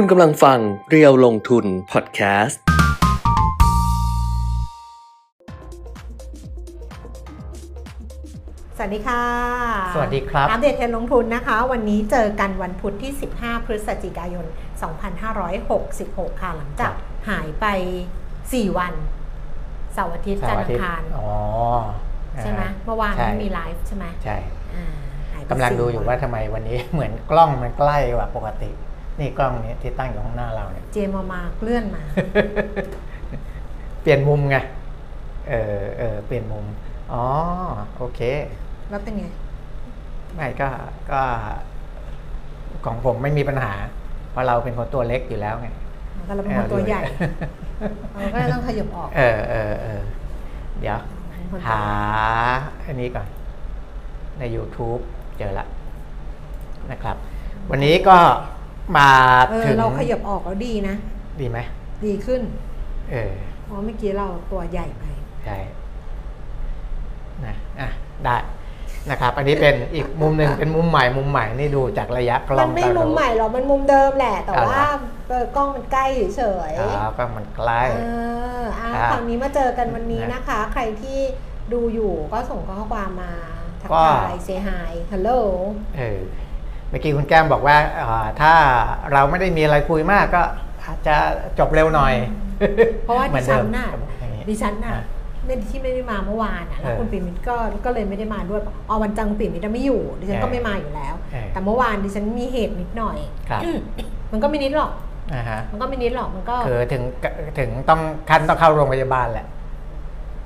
คุณกำลังฟังเรียวลงทุนพอดแคสต์ สวัสดีค่ะ สวัสดีครับ อัปเดตเทรนด์ลงทุนนะคะ วันนี้เจอกันวันพุธที่ 15 พฤศจิกายน 2566 ค่ะ หลังจากหายไป 4 วันเสาร์อาทิตย์จันทร์อังคารอ๋อใช่ไหมเมื่อวานใช่ไม่มีไลฟ์ใช่ไหมใช่อ่าหายไปกำลังดูสี่อยู่ว่าทำไมวันนี้เหมือนกล้องมันใกล้กว่าปกติ นี่กล้องนี้ที่ตั้งอยู่ข้างหน้าเราเนี่ย เจมมามาเลื่อนมา เปลี่ยนมุมไง เออเออเปลี่ยนมุม อ๋อ โอเค แล้วเป็นไง ไม่ก็ก็ ของผมไม่มีปัญหา เพราะเราเป็นคนตัวเล็กอยู่แล้วไงก็เราเป็นคนตัวใหญ่เราก็เลยต้องขยับออก เออเออเออเดี๋ยวเป็นคนตัวหาใหญ่อันนี้ก่อน ใน YouTube เจอละนะครับ วันนี้ก็ มาเออถึงเราขยับออกแล้วดีนะ ดีไหมดีขึ้น เออเพราะเมื่อกี้เราตัวใหญ่ไปใช่นะอะได้นะครับ อันนี้เป็นอีกมุมหนึ่งเป็นมุมใหม่มุมใหม่นี่ดูจากระยะกล้มัองนไม่ก็มุมรู้ใหม่หรอกมันมุมเดิมแหละ แต่อ่าว่าเออกล้องมันใกล้เฉยอ๋อก็มันใกล้เอออะครับคราวนี้มาเจอกันวันนี้นะนะคะ ใครที่ดูอยู่ก็ส่งข้อความมาทักก็ทายเซฮายฮัลโหลเออเมื่อกี้คุณแก้มบอกว่าอ่าถ้าเราไม่ได้มีอะไรคุยมากก็อาจจะจบเร็วหน่อย เพราะว่าเหมืดิอนฉัเดินมน่ะอย่างงี้ดิฉันน่ะอะไม่ที่ไม่ได้มาเมื่อวานอะแล้วเออคุณปิ่มมิตรก็ก็เลยไม่ได้มาด้วยอ๋อวันจังปิ่มมิตรไม่อยู่ดิฉันก็เออไม่มาอยู่แล้วเออแต่เมื่อวานดิฉันมีเหตุนิดหน่อยครับมันก็ไม่นิดหรอกอ่าฮะมันก็ไม่นิดหรอกมันก็คือถึงถึงต้องคันต้องเข้าโรงพยาบาลแหละ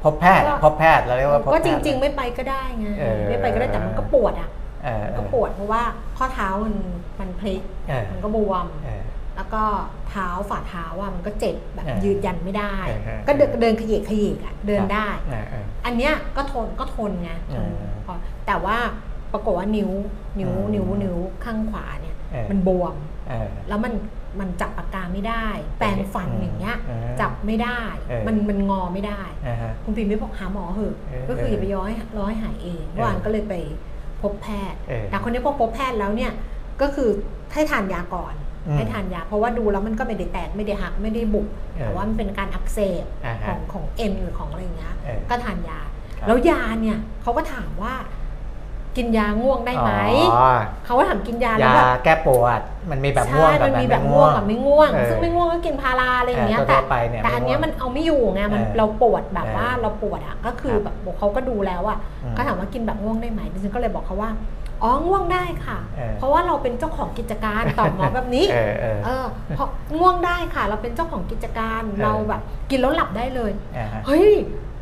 พบแพทย์ก็พบแพทย์เราเรียกว่าพบแพก็ทย์จริง ๆ ไม่ไปก็ได้ไงเออไม่ไปก็ได้แต่มันก็ปวดอะเออก็ปวดเพราะว่า ข้อเท้ามันมันพลิกเออมันก็บวมเออแล้วก็เท้าฝ่าเท้าอะมันก็เจ็บแบบเออยืนยันไม่ได้เออเออก็เดินเดินขยิกขยิกอะเดินได้เออเอออันเนี้ยก็ทนก็ทนไงทนเออพอแต่ว่าปรากฏว่านิ้วนิ้วอืมนิ้วนิ้วข้างขวาเนี่ยเออมันบวมเออแล้วมันมันจับปากกาไม่ได้ แปรงฟันอืมอย่างเงี้ยเออจับไม่ได้เออมันมันงอไม่ได้อ่าฮะคุณปิ่มไม่บอกหาหมอเหอะเออก็คืออย่าไปย้อยรอให้หายเองเมื่อวานก็เลยไป พบแพทย์เออแต่คนนี้พอพบแพทย์แล้วเนี่ยก็คือให้ทานยาก่อนอืมให้ทานยา เพราะว่าดูแล้วมันก็ไม่ได้แตกไม่ได้หักไม่ได้บุกเออแต่ว่ามันเป็นการอักเสบอ่าขฮะองของเอ็นหรือของอะไรอย่างเงี้ยเออก็ทานยาครับแล้วยาเนี่ยเขาก็ถามว่า กินยาง่วงได้ไหมอ๋อเขาก็ถามกินยาแล้วยาแบบแก้ปวดมันมีแบบง่วงใช่กับมันแบบมีแบไม่บง่ง่ววงงกับไม่ง่วงเออซึ่งไม่ง่วงก็กินพาราอะไรอย่างเงี้ยเออแต่ทั่วๆไปเนี่ยแต่อันเนี้ยไม่ง่วงมันเอาไม่อยู่ไงมันเออเราปวดแบบเออว่าเราปวดอะก็คือครับแบบบอกเขาก็ดูแล้วอะอืมเขาถามว่ากินแบบง่วงได้ไหมดิฉันก็เลยบอกเขาว่าอ๋อง่วงได้ค่ะเออเพราะว่าเราเป็นเจ้าของกิจการตอบหมอแบบนี้เออเออเออเพราะง่วงได้ค่ะ เราเป็นเจ้าของกิจการเออเราแบบ กินแล้วหลับได้เลยอ่าฮะเฮ้ย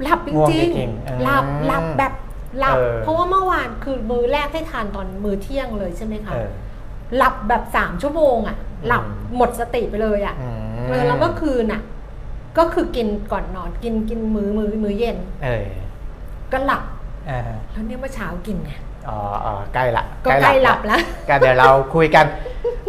หลับจง่วงริงจริงๆอืมๆหลับหลับแบบ หลับ เออ เพราะว่าเมื่อวานคือมื้อแรกให้ทานตอนมื้อเที่ยงเลยใช่ไหมคะ เออ หลับแบบสามชั่วโมงอะหลับอืมหมดสติไปเลยอะอืม เออแล้วเมื่อคืนอะก็คือกินก่อนนอนกินกินมื้อมื้อมื้อเย็น เออก็หลับ อ่าฮะแล้วเนี่ยเมื่อเช้ากินไง อ๋ออ๋อใกล้ละก็ใกล้หลับแล้วก็เดี๋ยวเราคุยกัน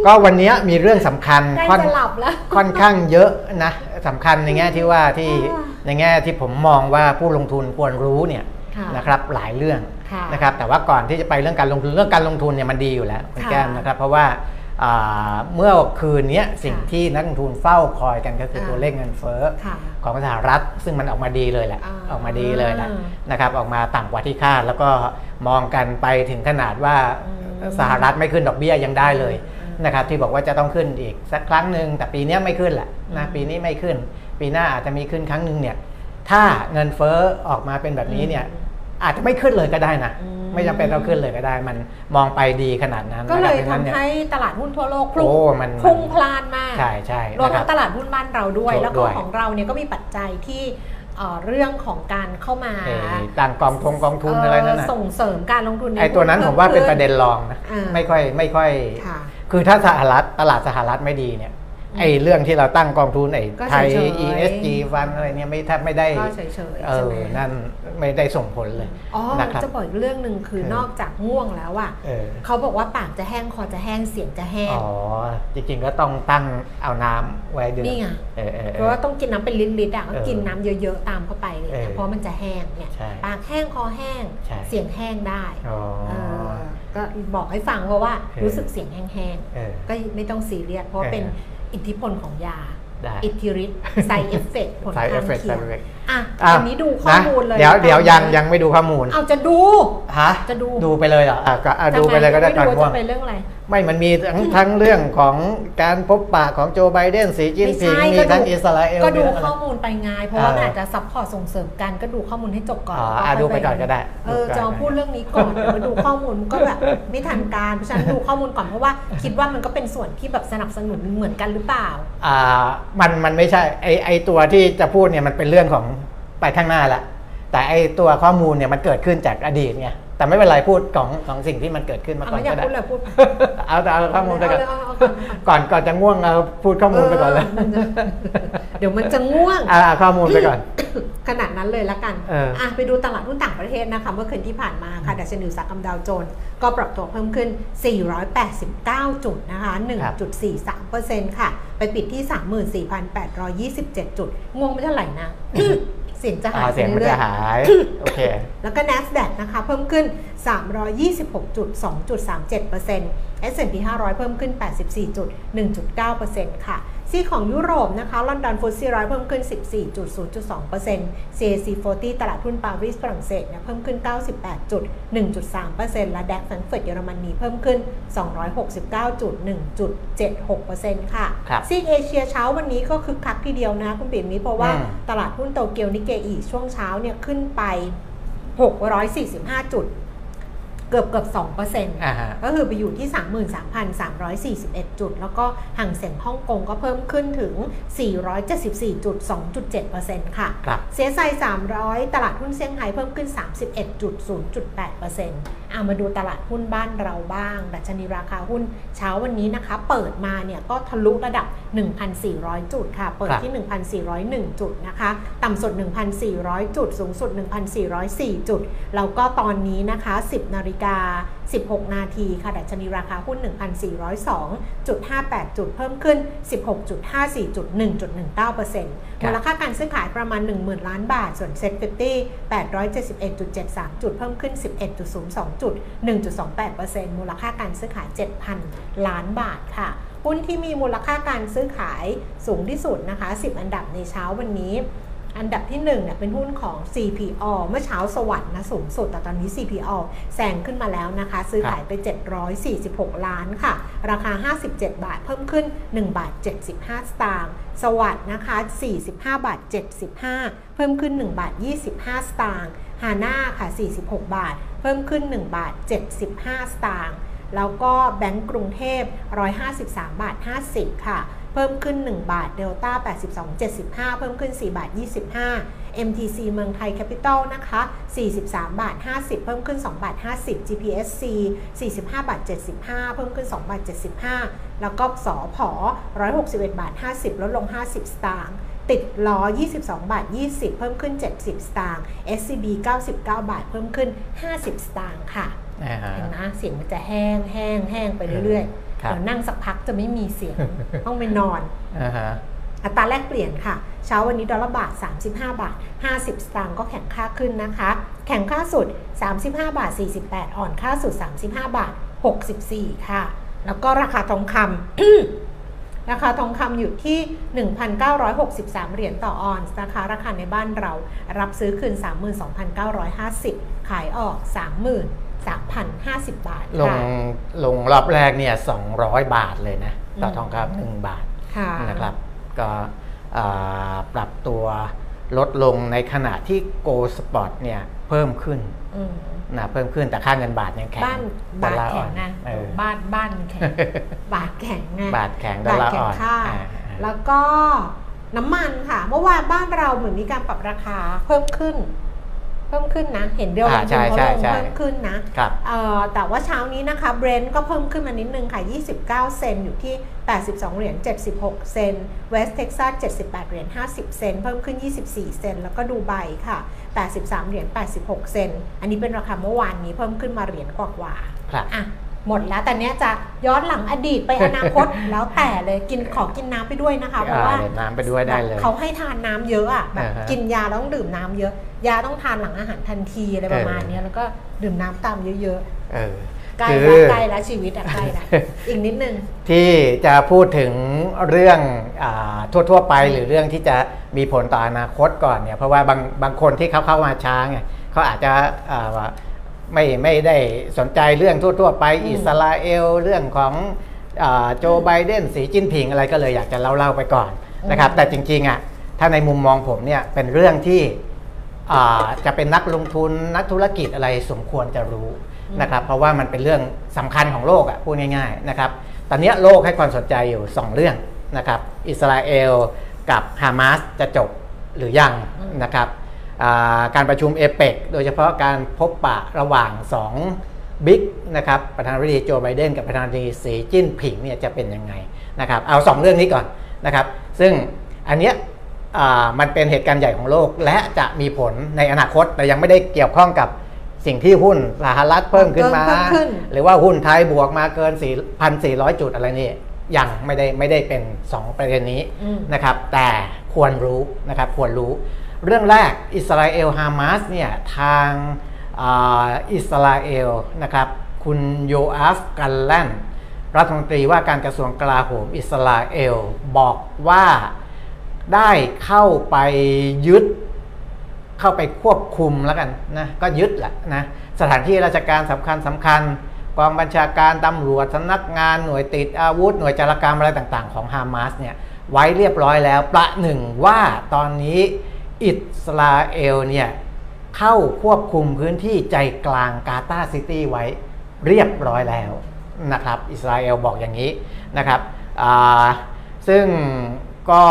ก็วันนี้มีเรื่องสำคัญ ใกล้ค่อนจะหลับแล้ว ค่อนข้างเยอะนะสำคัญในแง่ที่ว่าที่อ่า ในแง่ที่ผมมองว่าผู้ลงทุนควรรู้เนี่ยค่ะ นะครับหลายเรื่องค่ะนะครับแต่ว่าก่อนที่จะไปเรื่องการลงทุนเรื่องการลงทุนเนี่ยมันดีอยู่แล้วคุณค่ะแก้มนะครับเพราะว่าอ่าเมื่อคืนนี้สิ่งค่ะที่นักลงทุนเฝ้าคอยกันก็คือค่ะตัวเลขเงินเฟ้อค่ะของสหรัฐ ซึ่งมันออกมาดีเลยแหละอ่าออกมาดีเลยแหละนะครับออกมาต่ำกว่าที่คาดแล้วก็มองกันไปถึงขนาดว่าอืมสหรัฐไม่ขึ้นดอกเบี้ยยังได้เลยอืมนะครับที่บอกว่าจะต้องขึ้นอีกสักครั้งหนึ่งแต่ปีนี้ไม่ขึ้นแหละนะอืมปีนี้ไม่ขึ้น ปีหน้าอาจจะมีขึ้นครั้งหนึ่งเนี่ยถ้าเงินเฟ้อออกมาเป็นแบบนี้เนี่ย อืมอาจจะไม่ขึ้นเลยก็ได้นะอืมไม่จำเป็นต้องขึ้นเลยก็ได้ มันมองไปดีขนาดนั้น ก็เลยนะครับทำพราะฉะนั้นนี่ให้ตลาดหุ้นทั่วโลกพลุ่งโอ้มันพุ่งพลานมากใช่ใช่รวมนะคทั้รับงตลาดหุ้นบ้านเราด้วยถูกแล้วด้ก็วยของเราเนี่ยก็มีปัจจัยที่เอ่อเรื่องของการเข้ามาเอ่อต่างกองทงกองทุนอะไรนั่นเอ่นะอส่งเสริมการลงทุนไอ้ตัวนั้นผมว่าเป็นประเด็นรองนะอ่าไม่ค่อยไม่ค่อยค่ะคือถ้าสหรัฐตลาดสหรัฐไม่ดีเนี่ย ไอ้เรื่องที่เราตั้งกองทุนไอ้ก็ไทยเฉยๆ ESG ฟันอะไรเนี่ยไม่แทบไม่ได้ก็เฉยๆเอใช่อไหมนั่นไม่ได้ส่งผลเลยอ๋อนะครับจะบอกอีกเรื่องหนึ่งคือเออนอกจากง่วงแล้วอะเออเขาบอกว่าปากจะแห้งคอจะแห้งเสียงจะแห้งอ๋อจริงๆก็ต้องตั้งเอาน้ำไว้ดื่มนี่ไงเออเออเพเอราะอว่าต้องกินน้ำเป็นลิตรๆอะก็เออกินน้ำเยอะๆตามเข้าไปเลยเออนะเพราะมันจะแห้งเนี่ยใช่ปากแห้งคอแห้งใช่เสียงแห้งได้อ๋อเออ ก็บอกให้ฟังเพราะว่าเออรู้สึกเสียงแห้งเออๆก็ไม่ต้องซีเรียสเพราะว่าเออเป็นอิทธิพลของยาได้อิทธิฤทธิ์ไซเอฟเฟกผล Side ข้าง effect เคียง side effect อะอะอันนี้ดูข้อมูลเลยนะเดี๋ยวเดี๋ยวตอนยังนี้ยังไม่ดูข้อมูล เอาจะดูฮะจะดูดูไปเลยเหรออะก็อะดูไปเลยก็ได้ก่อนทำมง่วงจะไปเรื่องอะไร ไม่มันมีทั้งทั้งเรื่องของการพบปะของโจไบเดนสีจิ้นไม่ผิงใช่มีก็ดูทั้งอิสราเอลก็ดูมีทั้งอะไรข้อมูลไปไงเพราะว่าเออมันอาจจะ support ส่งเสริมกันก็ดูข้อมูลให้จบก่อนอ๋อแล้วอะค่อยดูไปก่อนก็ได้เออดูก่อนจะพูดเรื่องนี้ก่อนเดี๋ยวมาดูข้อมูลก็แบบไม่ทันการเพราะฉะนั้นดูข้อมูลก่อนเพราะว่าคิดว่ามันก็เป็นส่วนที่แบบสนับสนุนเหมือนกันหรือเปล่าอ่ามันมันไม่ใช่ไอไอตัวที่จะพูดเนี่ยมันเป็นเรื่องของไปข้างหน้าละแต่ไอตัวข้อมูลเนี่ยมันเกิดขึ้นจากอดีตไง แต่ไม่เป็นไรพูดของของสิ่งที่มันเกิดขึ้นมาเอาก่อนไม่อยากก็ได้พูดเลยพูดเอาแต่เอาข้อมูลไปก่อนเอาเอาเอาเอาก่อนก่อนจะง่วงเอาพูดข้อมูลไปก่อนเลยมันจะเดี๋ยวมันจะง่วงอ่าข้อมูลไปก่อน ขนาดนั้นเลยละกันเอออะไปดูตลาดหุ้นต่างประเทศนะคะเมื่อคืนที่ผ่านมาค่ะดัชนีอุตสาหกรรมดาวโจนส์ก็ปรับตัวเพิ่มขึ้น 489 จุดนะคะ 1.43%ค่ะ ไปปิดที่ 34,827 จุด งงไม่เท่าไหร่นะ เสียงจะหาอ่ายเสียงมันรื่อจะๆหายโอเคแล้วก็ NASDAQ นะคะเพิ่มขึ้น 326.2.37% S&P 500 เพิ่มขึ้น 84.1.9%ค่ะ ซีของยุโรปนะคะลอนดอนฟุตซี่ร้อยเพิ่มขึ้น 14.0.2% CAC 40 ตลาดหุ้นปารีสฝรั่งเศสเนี่ยเพิ่มขึ้น 98.1.3%และแดกแฟรงก์เฟิร์ตเยอรมนีเพิ่มขึ้น 269.1.76%ค่ะครับซีกเอเชียเช้าวันนี้ก็คึกคักทีเดียวนะคุณปิ่มมีเพราะว่าอืมตลาดหุ้นโตเกียวนิเกอีช่วงเช้าเนี่ยขึ้นไป 645 จุด เกือบเกือบ2%เปอร์เซ็นต์อ่าฮะก็คือไปอยู่ที่ 33,341 จุด แล้วก็ห่างเสียงฮ่องกงก็เพิ่มขึ้นถึง 474.2.7%ค่ะครับเสียไซ300 ตลาดหุ้นเซี่ยงไฮ้เพิ่มขึ้น 31.0.8%เอามาดูตลาดหุ้นบ้านเราบ้าง ดัชนีราคาหุ้นเช้าวันนี้นะคะ เปิดมาเนี่ยก็ทะลุระดับ 1,400 จุดค่ะ เปิดที่ 1,401 จุดนะคะ ต่ำสุด 1,400 จุด สูงสุด 1,404 จุด แล้วก็ตอนนี้นะคะ 10 นาฬิกา 16 นาทีค่ะดัชนีราคาหุ้น 1,402.58 จุดเพิ่มขึ้น 16.54จุด1.19%มูลค่าการซื้อขายประมาณ 10,000 ล้านบาท ส่วนเซ็ตฟิฟตี้871.73 จุดเพิ่มขึ้น 11.02 จุด 1.28%มูลค่าการซื้อขาย 7,000 ล้านบาทค่ะหุ้นที่มีมูลค่าการซื้อขายสูงที่สุดนะคะ 10 อันดับในเช้าวันนี้ อันดับที่1เนี่ยเป็นหุ้นของ CPO เมื่อเช้าสวัสด์นะสูงสุด แต่ตอนนี้ CPO แซงขึ้นมาแล้วนะคะ ซื้อขายไป 746 ล้านค่ะ ราคา 57 บาท เพิ่มขึ้น 1 บาท 75 สตางค์สวัสด์นะคะ 45 บาท 75 เพิ่มขึ้น 1 บาท 25 สตางค์ฮาน่าค่ะ 46 บาท เพิ่มขึ้น 1 บาท 75 สตางค์แล้วก็แบงก์กรุงเทพ 153 บาท 50 ค่ะ เพิ่มขึ้น 1 บาทเดลต้า82.75 เพิ่มขึ้น 4 บาท 25 MTC เมืองไทยแคปิตอลนะคะ 43 บาท 50 เพิ่มขึ้น 2 บาท 50 GPSC 45 บาท 75 เพิ่มขึ้น 2 บาท 75 แล้วก็สอพอ161 บาท 50 ลดลง 50 สตางค์ติดล้อ 22 บาท 20 เพิ่มขึ้น 70 สตางค์ SCB 99 บาท เพิ่มขึ้น 50 สตางค์ค่ะอ่าฮะเห็นนะเสียงมันจะแห้งแห้งแห้งไปเรื่อยๆครับ เดี๋ยวนั่งสักพักจะไม่มีเสียงต้องไปนอนอ่าฮะอัตราแลกเปลี่ยนค่ะ เช้าวันนี้ดอลลาร์บาท 35 บาท 50 สตางค์ก็แข่งค่าขึ้นนะคะ แข่งค่าสุด 35 บาท 48 อ่อนค่าสุด 35 บาท 64 ค่ะ แล้วก็ราคาทองคำราคาทองคำอยู่ที่ 1,963 เหรียญต่อออนซ์นะคะราคาในบ้านเรารับซื้อคืน 32,950 ขายออก 33,050 บาทลงค่ะลงรอบแรกเนี่ย200 บาทเลยนะ ต่ออืมทองคำหนึ่งบาทค่ะนะครับ ก็อ่าปรับตัวลดลงในขณะที่ gold spot เนี่ยเพิ่มขึ้นอืมนะเพิ่มขึ้นแต่ค่าเงินบาทยังแข็งบ้านดบาอลทลาร์อ่แข็องนไงเออบ้านบ้านแข็งบาทแข็งไงบาทแข็งดอลลาร์อ่อนค่าอ่าแล้วก็น้ำมันค่ะ เมื่อวานบ้านเราเหมือนมีการปรับราคาเพิ่มขึ้น เพิ่มขึ้นนะ เห็นเดียวอ่ากันใช่เขาใช่ลงใช่เพิ่มขึ้นนะครับเอ่อแต่ว่าเช้านี้นะคะเบรนท์ก็เพิ่มขึ้นมานิดนึงค่ะ 29 เซนต์อยู่ที่ 82 เหรียญ 76 เซนต์เวสเท็กซัส 78 เหรียญ 50 เซนต์เพิ่มขึ้น 24 เซนต์แล้วก็ดูไบค่ะ 83 เหรียญ 86 เซนต์อันนี้เป็นราคาเมื่อวานนี้เพิ่มขึ้นมาเหรียญกว่าๆครับอะ หมดแล้วแต่เนี้ยจะย้อนหลังอดีตไปอนาคตแล้วแต่เลยกินขอกินน้ำไปด้วยนะคะเพราะว่าอ่าเดี๋ยวน้ำไปด้วยได้เลยเขาให้ทานน้ำเยอะอะแบบอ่าฮะกินยาแล้วต้องดื่มน้ำเยอะ ยาต้องทานหลังอาหารทันทีอะไรประมาณเนี้ยแล้วก็ดื่มน้ำตามเยอะเออใกล้คืละอใกล้ละชีวิตอะใกล้ละอีกนิดนึงที่จะพูดถึงเรื่องอาทั่วๆไปหรือเรื่องที่จะมีผลต่ออนาคตก่อนเนี่ยเพราะว่าบางบางคนที่เขาเข้ามาช้าไงเขาอาจจะอ่า ไม่ไม่ได้สนใจเรื่องทั่ว ๆ ไปอืมอิสราเอลเรื่องของอาโจไบเดนสีจิ้นผิงอะไรก็เลยอยากจะเล่าๆไปก่อนนะครับแต่จริงๆอะถ้าในมุมมองผมเนี่ยเป็นเรื่องที่อ่าจะเป็นนักลงทุนนักธุรกิจอะไรสมควรจะรู้นะครับเพราะว่ามันเป็นเรื่องสำคัญของโลกอะพูดง่ายๆนะครับตอนนี้โลกให้ความสนใจอยู่ 2 เรื่องนะครับอิสราเอลกับฮามาสจะจบหรือยังนะครับอ่า การประชุมเอเปกโดยเฉพาะการพบปะระหว่าง 2 บิ๊กนะครับประธานาธิบดีโจไบเดนกับประธานาธิบดีสีจิ้นผิงเนี่ยจะเป็นยังไงนะครับเอา 2 เรื่องนี้ก่อนนะครับซึ่งอันเนี้ยอ่ามันเป็นเหตุการณ์ใหญ่ของโลก และจะมีผลในอนาคตแต่ยังไม่ได้เกี่ยวข้องกับสิ่งที่หุ้นสหรัฐเพิ่มขึ้นมาเพิ่มขึ้นหรือว่าหุ้นไทยบวกมาเกิน 4,400 จุดอะไรนี่ยังไม่ได้ไม่ได้เป็น 2 ประเด็นนี้อืมนะครับแต่ควรรู้นะครับควรรู้ เรื่องแรกอิสราเอลฮามาสเนี่ยทางอิสราเอลนะครับคุณโยอาฟกันแลนรัฐมนตรีว่าการกระทรวงกลาโหมอิสราเอลบอกว่าได้เข้าไปยึด เข้าไปควบคุมแล้วกันนะก็ยึดแหละนะสถานที่ราชการสำคัญสำคัญกองบัญชาการตำรวจสำนักงานหน่วยติดอาวุธ หน่วยจารกรรมอะไรต่างๆ ของฮามาสเนี่ยไว้เรียบร้อยแล้วประหนึ่งว่าตอนนี้ อิสราเอลเนี่ยเข้าควบคุมพื้นที่ใจกลางกาตาร์ซิตี้ไว้เรียบร้อยแล้วนะครับ อิสราเอลบอกอย่างนี้นะครับซึ่งก็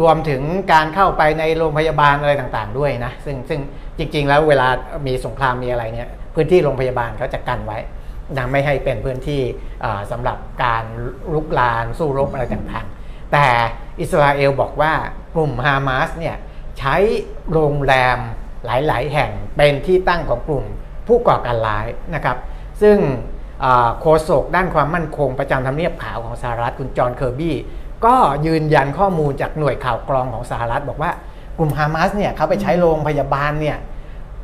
รวมถึงการเข้าไปในโรงพยาบาลอะไรต่างๆด้วยนะซึ่งซึ่งจริง ๆ แล้วเวลามีสงครามมีอะไรเนี่ยพื้นที่โรงพยาบาลเขาจะกันไว้นะไม่ให้เป็นพื้นที่อ่าสำหรับการลุกลานสู้รบอะไรต่างๆ แต่อิสราเอลบอกว่ากลุ่มฮามาสเนี่ย ใช้โรงแรมหลาย ๆ แห่งเป็นที่ตั้งของกลุ่มผู้ก่อการร้ายนะครับ ซึ่งโฆษกด้านความมั่นคงประจำทำเนียบขาวของสหรัฐคุณจอห์นเคอร์บี้ก็ยืนยันข้อมูลจากหน่วยข่าวกรองของสหรัฐ บอกว่ากลุ่มฮามาสเนี่ยเขาไปใช้โรงพยาบาลเนี่ย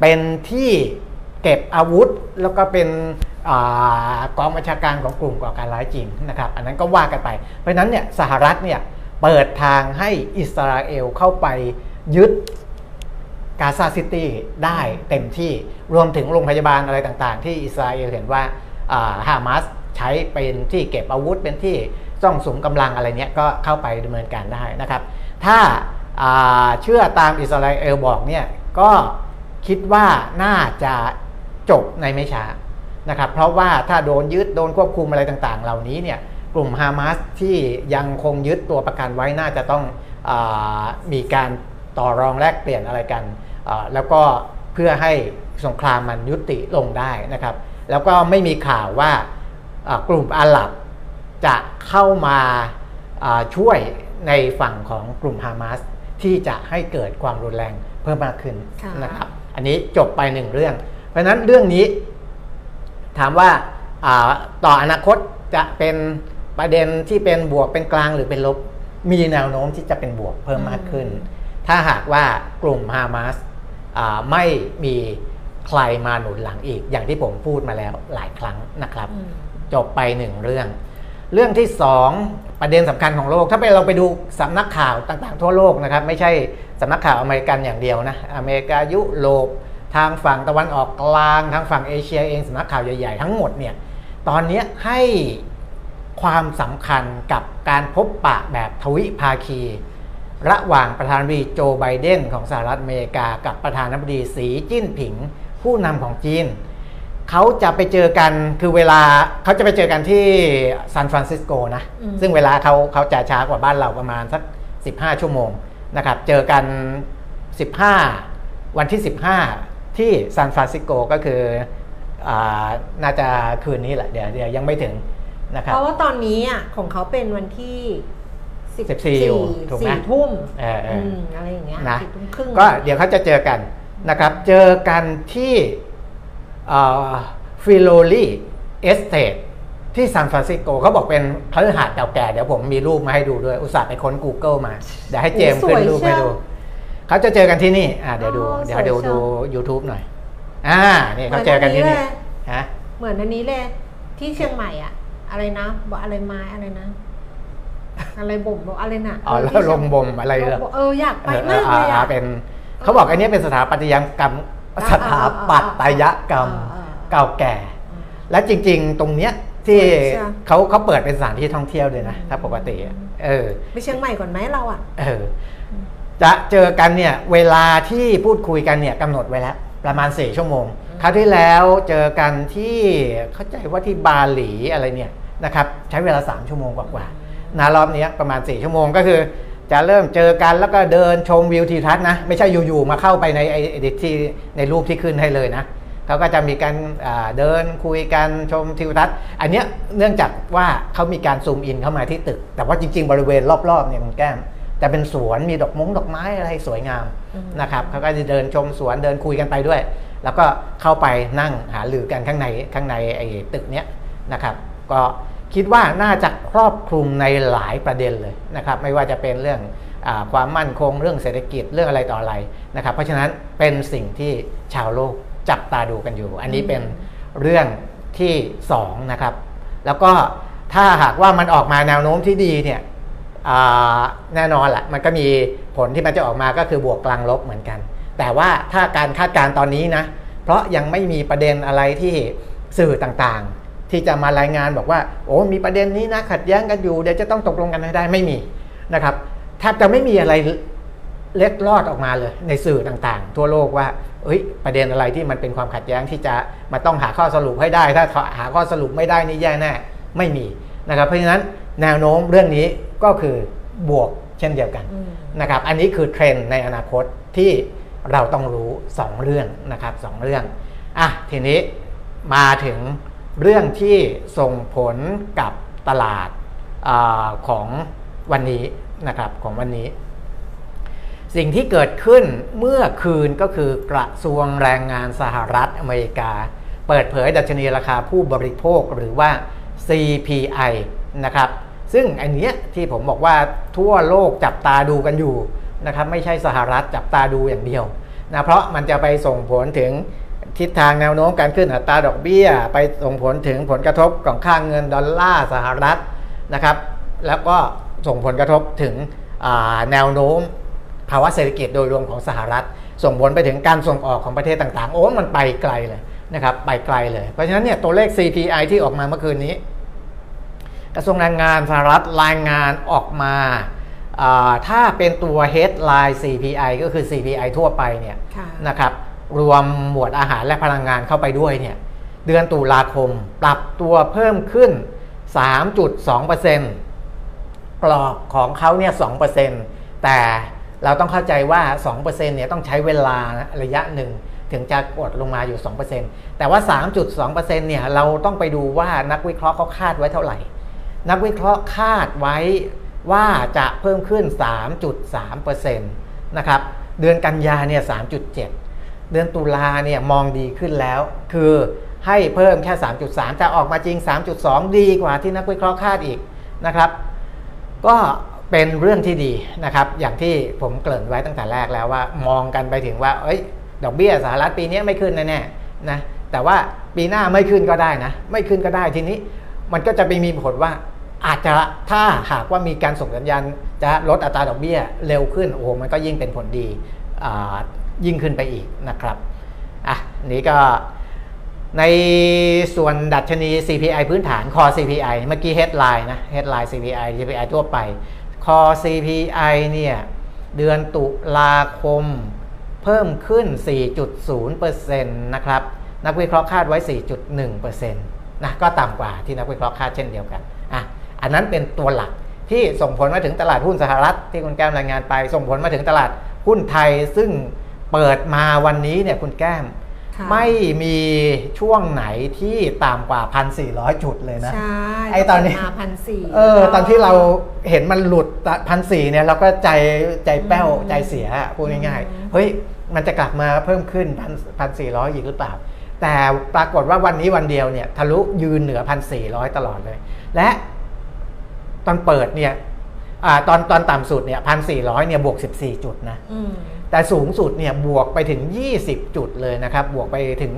เป็นที่เก็บอาวุธแล้วก็เป็นอกองบัญชาการของกลุ่มก่อการร้ายจริงนะครับอันนั้นก็ว่ากันไป เพราะนั้นเนี่ยสหรัฐเนี่ยเปิดทางให้อิสราเอลเข้าไป ยึดกาซาซิตี้ได้เต็มที่รวมถึงโรงพยาบาลอะไรต่างๆ ที่อิสราเอลเห็นว่าฮามาสใช้เป็นที่เก็บอาวุธเป็นที่ซ่องสุมกำลังอะไรเนี้ยก็เข้าไปดำเนินการได้นะครับ ถ้าเชื่อตามอิสราเอลบอกเนี่ยก็คิดว่าน่าจะจบในไม่ช้านะครับเพราะว่าถ้าโดนยึดโดนควบคุมอะไรต่างๆ เหล่านี้เนี่ยกลุ่มฮามาสที่ยังคงยึดตัวประกันไว้น่าจะต้องอมีการ ต่อรองแลกเปลี่ยนอะไรกันอ่าแล้วก็เพื่อให้สงครามมันยุติลงได้นะครับ แล้วก็ไม่มีข่าวว่าอ่ากลุ่มอาหรับจะเข้ามาอ่าช่วยในฝั่งของกลุ่มฮามาสที่จะให้เกิดความรุนแรงเพิ่มมากขึ้นค่ะนะครับ อันนี้จบไปหนึ่งเรื่อง เพราะฉะนั้นเรื่องนี้ถามว่าอ่าต่ออนาคตจะเป็นประเด็นที่เป็นบวกเป็นกลางหรือเป็นลบ มีแนวโน้มที่จะเป็นบวกเพิ่มมากขึ้น ถ้าหากว่ากลุ่มฮามาสอ่าไม่มีใครมาหนุนหลังอีก อย่างที่ผมพูดมาแล้วหลายครั้งนะครับอืมจบไปหนึ่งเรื่อง เรื่องที่สองประเด็นสำคัญของโลก ถ้าไปเราไปดูสำนักข่าวต่างๆ ทั่วโลกนะครับ ไม่ใช่สำนักข่าวอเมริกันอย่างเดียวนะ อเมริกายุโรปทางฝั่งตะวันออกกลางทางฝั่งเอเชียเองสำนักข่าวใหญ่ๆ ทั้งหมดเนี่ยตอนนี้ให้ความสำคัญกับการพบปะแบบทวิภาคี ระหว่างประธานาธิบดีโจไบเดนของสหรัฐอเมริกา กับประธานาธิบดีสีจิ้นผิง ผู้นำของจีนเขาจะไปเจอกันคือเวลาเขาจะไปเจอกันที่ซานฟรานซิสโกนะอืมซึ่งเวลาเขาเขาจะช้ากว่าบ้านเราประมาณสัก 15 ชั่วโมงนะครับ เจอกัน 15 วันที่ 15 ที่ซานฟรานซิสโกก็คืออาน่าจะคืนนี้แหละเดี๋ยวเดี๋ยวยังไม่ถึงนะครับเพราะว่าตอนนี้อะของเขาเป็นวันที่ สิบ14อยู่ถูกไหม สี่ทุ่มเออเอออืมอะไรอย่างเงี้ยนะสี่ทุ่มครึ่งก็เดี๋ยวเขาจะเจอกันนะครับ เจอกันที่ Filoli Estate ที่ซานฟรานซิสโกเขาบอกเป็นคฤหาสน์เก่าแก่เดี๋ยวผมมีรูปมาให้ดูด้วย อุตส่าห์ไปค้น Google มา เดี๋ยวให้เจมส์ขึ้นรูปให้ดู เขาจะเจอกันที่นี่อ่าเดี๋ยวดูอ๋อเดี๋ยวเดี๋ยวสวยเชีดูยว YouTube หน่อย อ่า นี่เขาเจอกันที่นี่เหมือนอันนี้เลยฮะ เหมือนอันนี้เลยที่เชียงใหม่อะอะไรนะบอกอะไรไม้อะไรนะ อะไรบ่มบอกอะไรน่ะอ๋อเแล้วที่ลเชียงบ่มอะไรเหรอเอออยากไปเอมากอเลยอ่าอะเป็นเขาบอกอันนี้เป็นสถาปัตยกรรมสถาปัตยกรรมเออเออเก่าแก่ และจริง ๆ ตรงเนี้ยที่สวยใช่เขาเขาเปิดเป็นสถานที่ท่องเที่ยวด้วยนะถ้าปกติอะเออไปเชียงใหม่ก่อนไหมเราอะเออจะเจอกันเนี่ยเวลาที่พูดคุยกันเนี่ยกำหนดไว้แล้ว ประมาณ4ชั่วโมงคราวที่แล้วเจอกันที่เข้าใจว่าที่บาหลีอะไรเนี่ยนะครับ ใช้เวลา3ชั่วโมงกว่าๆ นะรอบเนี้ยประมาณ 4 ชั่วโมงก็คือ จะเริ่มเจอกันแล้วก็เดินชมวิวทิวทัศน์นะ ไม่ใช่อยู่ๆมาเข้าไปในไอ้ที่ในรูปที่ขึ้นให้เลยนะเขาก็จะมีการอ่าเดินคุยกันชมทิวทัศน์ อันเนี้ยเนื่องจากว่าเขามีการซูมอินเข้ามาที่ตึก แต่ว่าจริง ๆ บริเวณรอบๆเนี่ยมันแก้มแต่เป็นสวนมีดอกมงดอกไม้อะไรสวยงามนะครับเขาก็จะเดินชมสวนเดินคุยกันไปด้วย แล้วก็เข้าไปนั่งหารือกันข้างในข้างในไอ้ตึกเนี้ยนะครับ ก็ คิดว่าน่าจะครอบคลุมในหลายประเด็นเลยนะครับไม่ว่าจะเป็นเรื่องอความมั่นคงเรื่องเศรษฐกิจเรื่องอะไรต่ออะไรนะครับ เพราะฉะนั้นเป็นสิ่งที่ชาวโลกจับตาดูกันอยู่ อันนี้เป็นเรื่องที่สองนะครับแล้วก็ถ้าหากว่ามันออกมาแนวโน้มที่ดีเนี่ยแน่นอนแหละมันก็มีผลที่มันจะออกมาก็คือบวกกลางลบเหมือนกัน แต่ว่าถ้าการคาดการณ์ตอนนี้นะเพราะยังไม่มีประเด็นอะไรที่สื่อต่างๆ ที่จะมารายงานบอกว่า โอ้มีประเด็นนี้นะขัดแย้งกันอยู่เดี๋ยวจะต้องตกลงกันให้ได้ไม่มีนะครับแทบจะไม่มีอะไรเล็ดลอดออกมาเลยในสื่อต่างๆ ทั่วโลกว่าเอ้ยประเด็นอะไรที่มันเป็นความขัดแย้งที่จะมาต้องหาข้อสรุปให้ได้ ถ้าหาข้อสรุปไม่ได้นี่แย่แน่ไม่มีนะครับ เพราะฉะนั้นแนวโน้มเรื่องนี้ก็คือบวกเช่นเดียวกันอืมนะครับ อันนี้คือเทรนด์ในอนาคตที่เราต้องรู้ 2 เรื่องนะครับสองเรื่องอะทีนี้มาถึง เรื่องที่ส่งผลกับตลาดอของวันนี้นะครับของวันนี้ สิ่งที่เกิดขึ้นเมื่อคืนก็คือกระทรวงแรงงานสหรัฐอเมริกา เปิดเผยดัชนีราคาผู้บริโภคหรือว่า CPI นะครับซึ่งอันเนี้ยที่ผมบอกว่าทั่วโลกจับตาดูกันอยู่นะครับไม่ใช่สหรัฐจับตาดูอย่างเดียวนะเพราะมันจะไปส่งผลถึง ทิศทางแนวโน้มการขึ้นอัตราดอกเบี้ย ไปส่งผลถึงผลกระทบของค่างเงินดอลลาร์สหรัฐนะครับ แล้วก็ส่งผลกระทบถึงอ่าแนวโน้มภาวะเศรษฐกิจโดยรวมของสหรัฐ ส่งผลไปถึงการส่งออกของประเทศต่างๆ โอ้มันไปไกลเลยนะครับ ไปไกลเลย เพราะฉะนั้นเนี่ยตัวเลข CPI ที่ออกมาเมื่อคืนนี้ กระทรวงแรงงานสหรัฐรายงานออกมาอ่าถ้าเป็นตัว headline CPI ก็คือ CPI ทั่วไปเนี่ยค่ะนะครับ รวมหมวดอาหารและพลังงานเข้าไปด้วยเนี่ยเดือนตุลาคมปรับตัวเพิ่มขึ้น 3.2%กรอบของเขาเนี่ย 2%แต่เราต้องเข้าใจว่า 2%เนี่ยต้องใช้เวลาระยะหนึ่งถึงจะกดลงมาอยู่ 2%แต่ว่า 3.2%เนี่ยเราต้องไปดูว่านักวิเคราะห์เขาคาดไว้เท่าไหร่ นักวิเคราะห์คาดไว้ว่าจะเพิ่มขึ้น 3.3%นะครับ เดือนกันยาเนี่ย 3.7 เดือนตุลาเนี่ยมองดีขึ้นแล้ว คือให้เพิ่มแค่ 3.3 แต่ออกมาจริง 3.2 ดีกว่าที่นักวิเคราะห์คาดอีกนะครับ ก็เป็นเรื่องที่ดีนะครับ อย่างที่ผมเกริ่นไว้ตั้งแต่แรกแล้วว่ามองกันไปถึงว่า เอ้ย ดอกเบี้ยสหรัฐปีนี้ไม่ขึ้นแน่ๆนะ แต่ว่าปีหน้าไม่ขึ้นก็ได้นะ ไม่ขึ้นก็ได้ทีนี้ มันก็จะไปมีผลว่าอาจจะถ้าหากว่ามีการส่งสัญญาณจะลดอัตราดอกเบี้ยเร็วขึ้นโอ้โหมันก็ยิ่งเป็นผลดีอ่า ยิ่งขึ้นไปอีกนะครับอะนี้ก็ในส่วนดัชนี CPI พื้นฐาน Core CPI เมื่อกี้ headline นะ headline CPI CPI ทั่วไป Core CPI เนี่ยเดือนตุลาคมเพิ่มขึ้น 4.0%นะครับ นักวิเคราะห์คาดไว้ 4.1%นะก็ต่ำกว่าที่นักวิเคราะห์คาดเช่นเดียวกันอะอันนั้นเป็นตัวหลักที่ส่งผลมาถึงตลาดหุ้นสหรัฐที่คุณแก้มรายงานไป ส่งผลมาถึงตลาดหุ้นไทยซึ่ง เปิดมาวันนี้เนี่ยคุณแก้มค่ะไม่มีช่วงไหนที่ต่ำกว่า 1,400 จุดเลยนะใช่ไอ้ตอนนี้มาพันสี่เออ ตอนที่เราเห็นมันหลุดพันสี่เนี่ยเราก็ใจใจแป้วอืมใจเสียอะพูดง่ายอืมๆเฮ้ยมันจะกลับมาเพิ่มขึ้นพันพันสี่ร้อยอีกหรือเปล่า แต่ปรากฏว่าวันนี้วันเดียวเนี่ย ทะลุยืนเหนือพันสี่ร้อยตลอดเลย และตอนเปิดเนี่ยอาตอนตอนต่ำสุดเนี่ยพันสี่ร้อยเนี่ยบวกสิบสี่จุดนะอืม แต่สูงสุดเนี่ยบวกไปถึง 20 จุดเลยนะครับ บวกไปถึง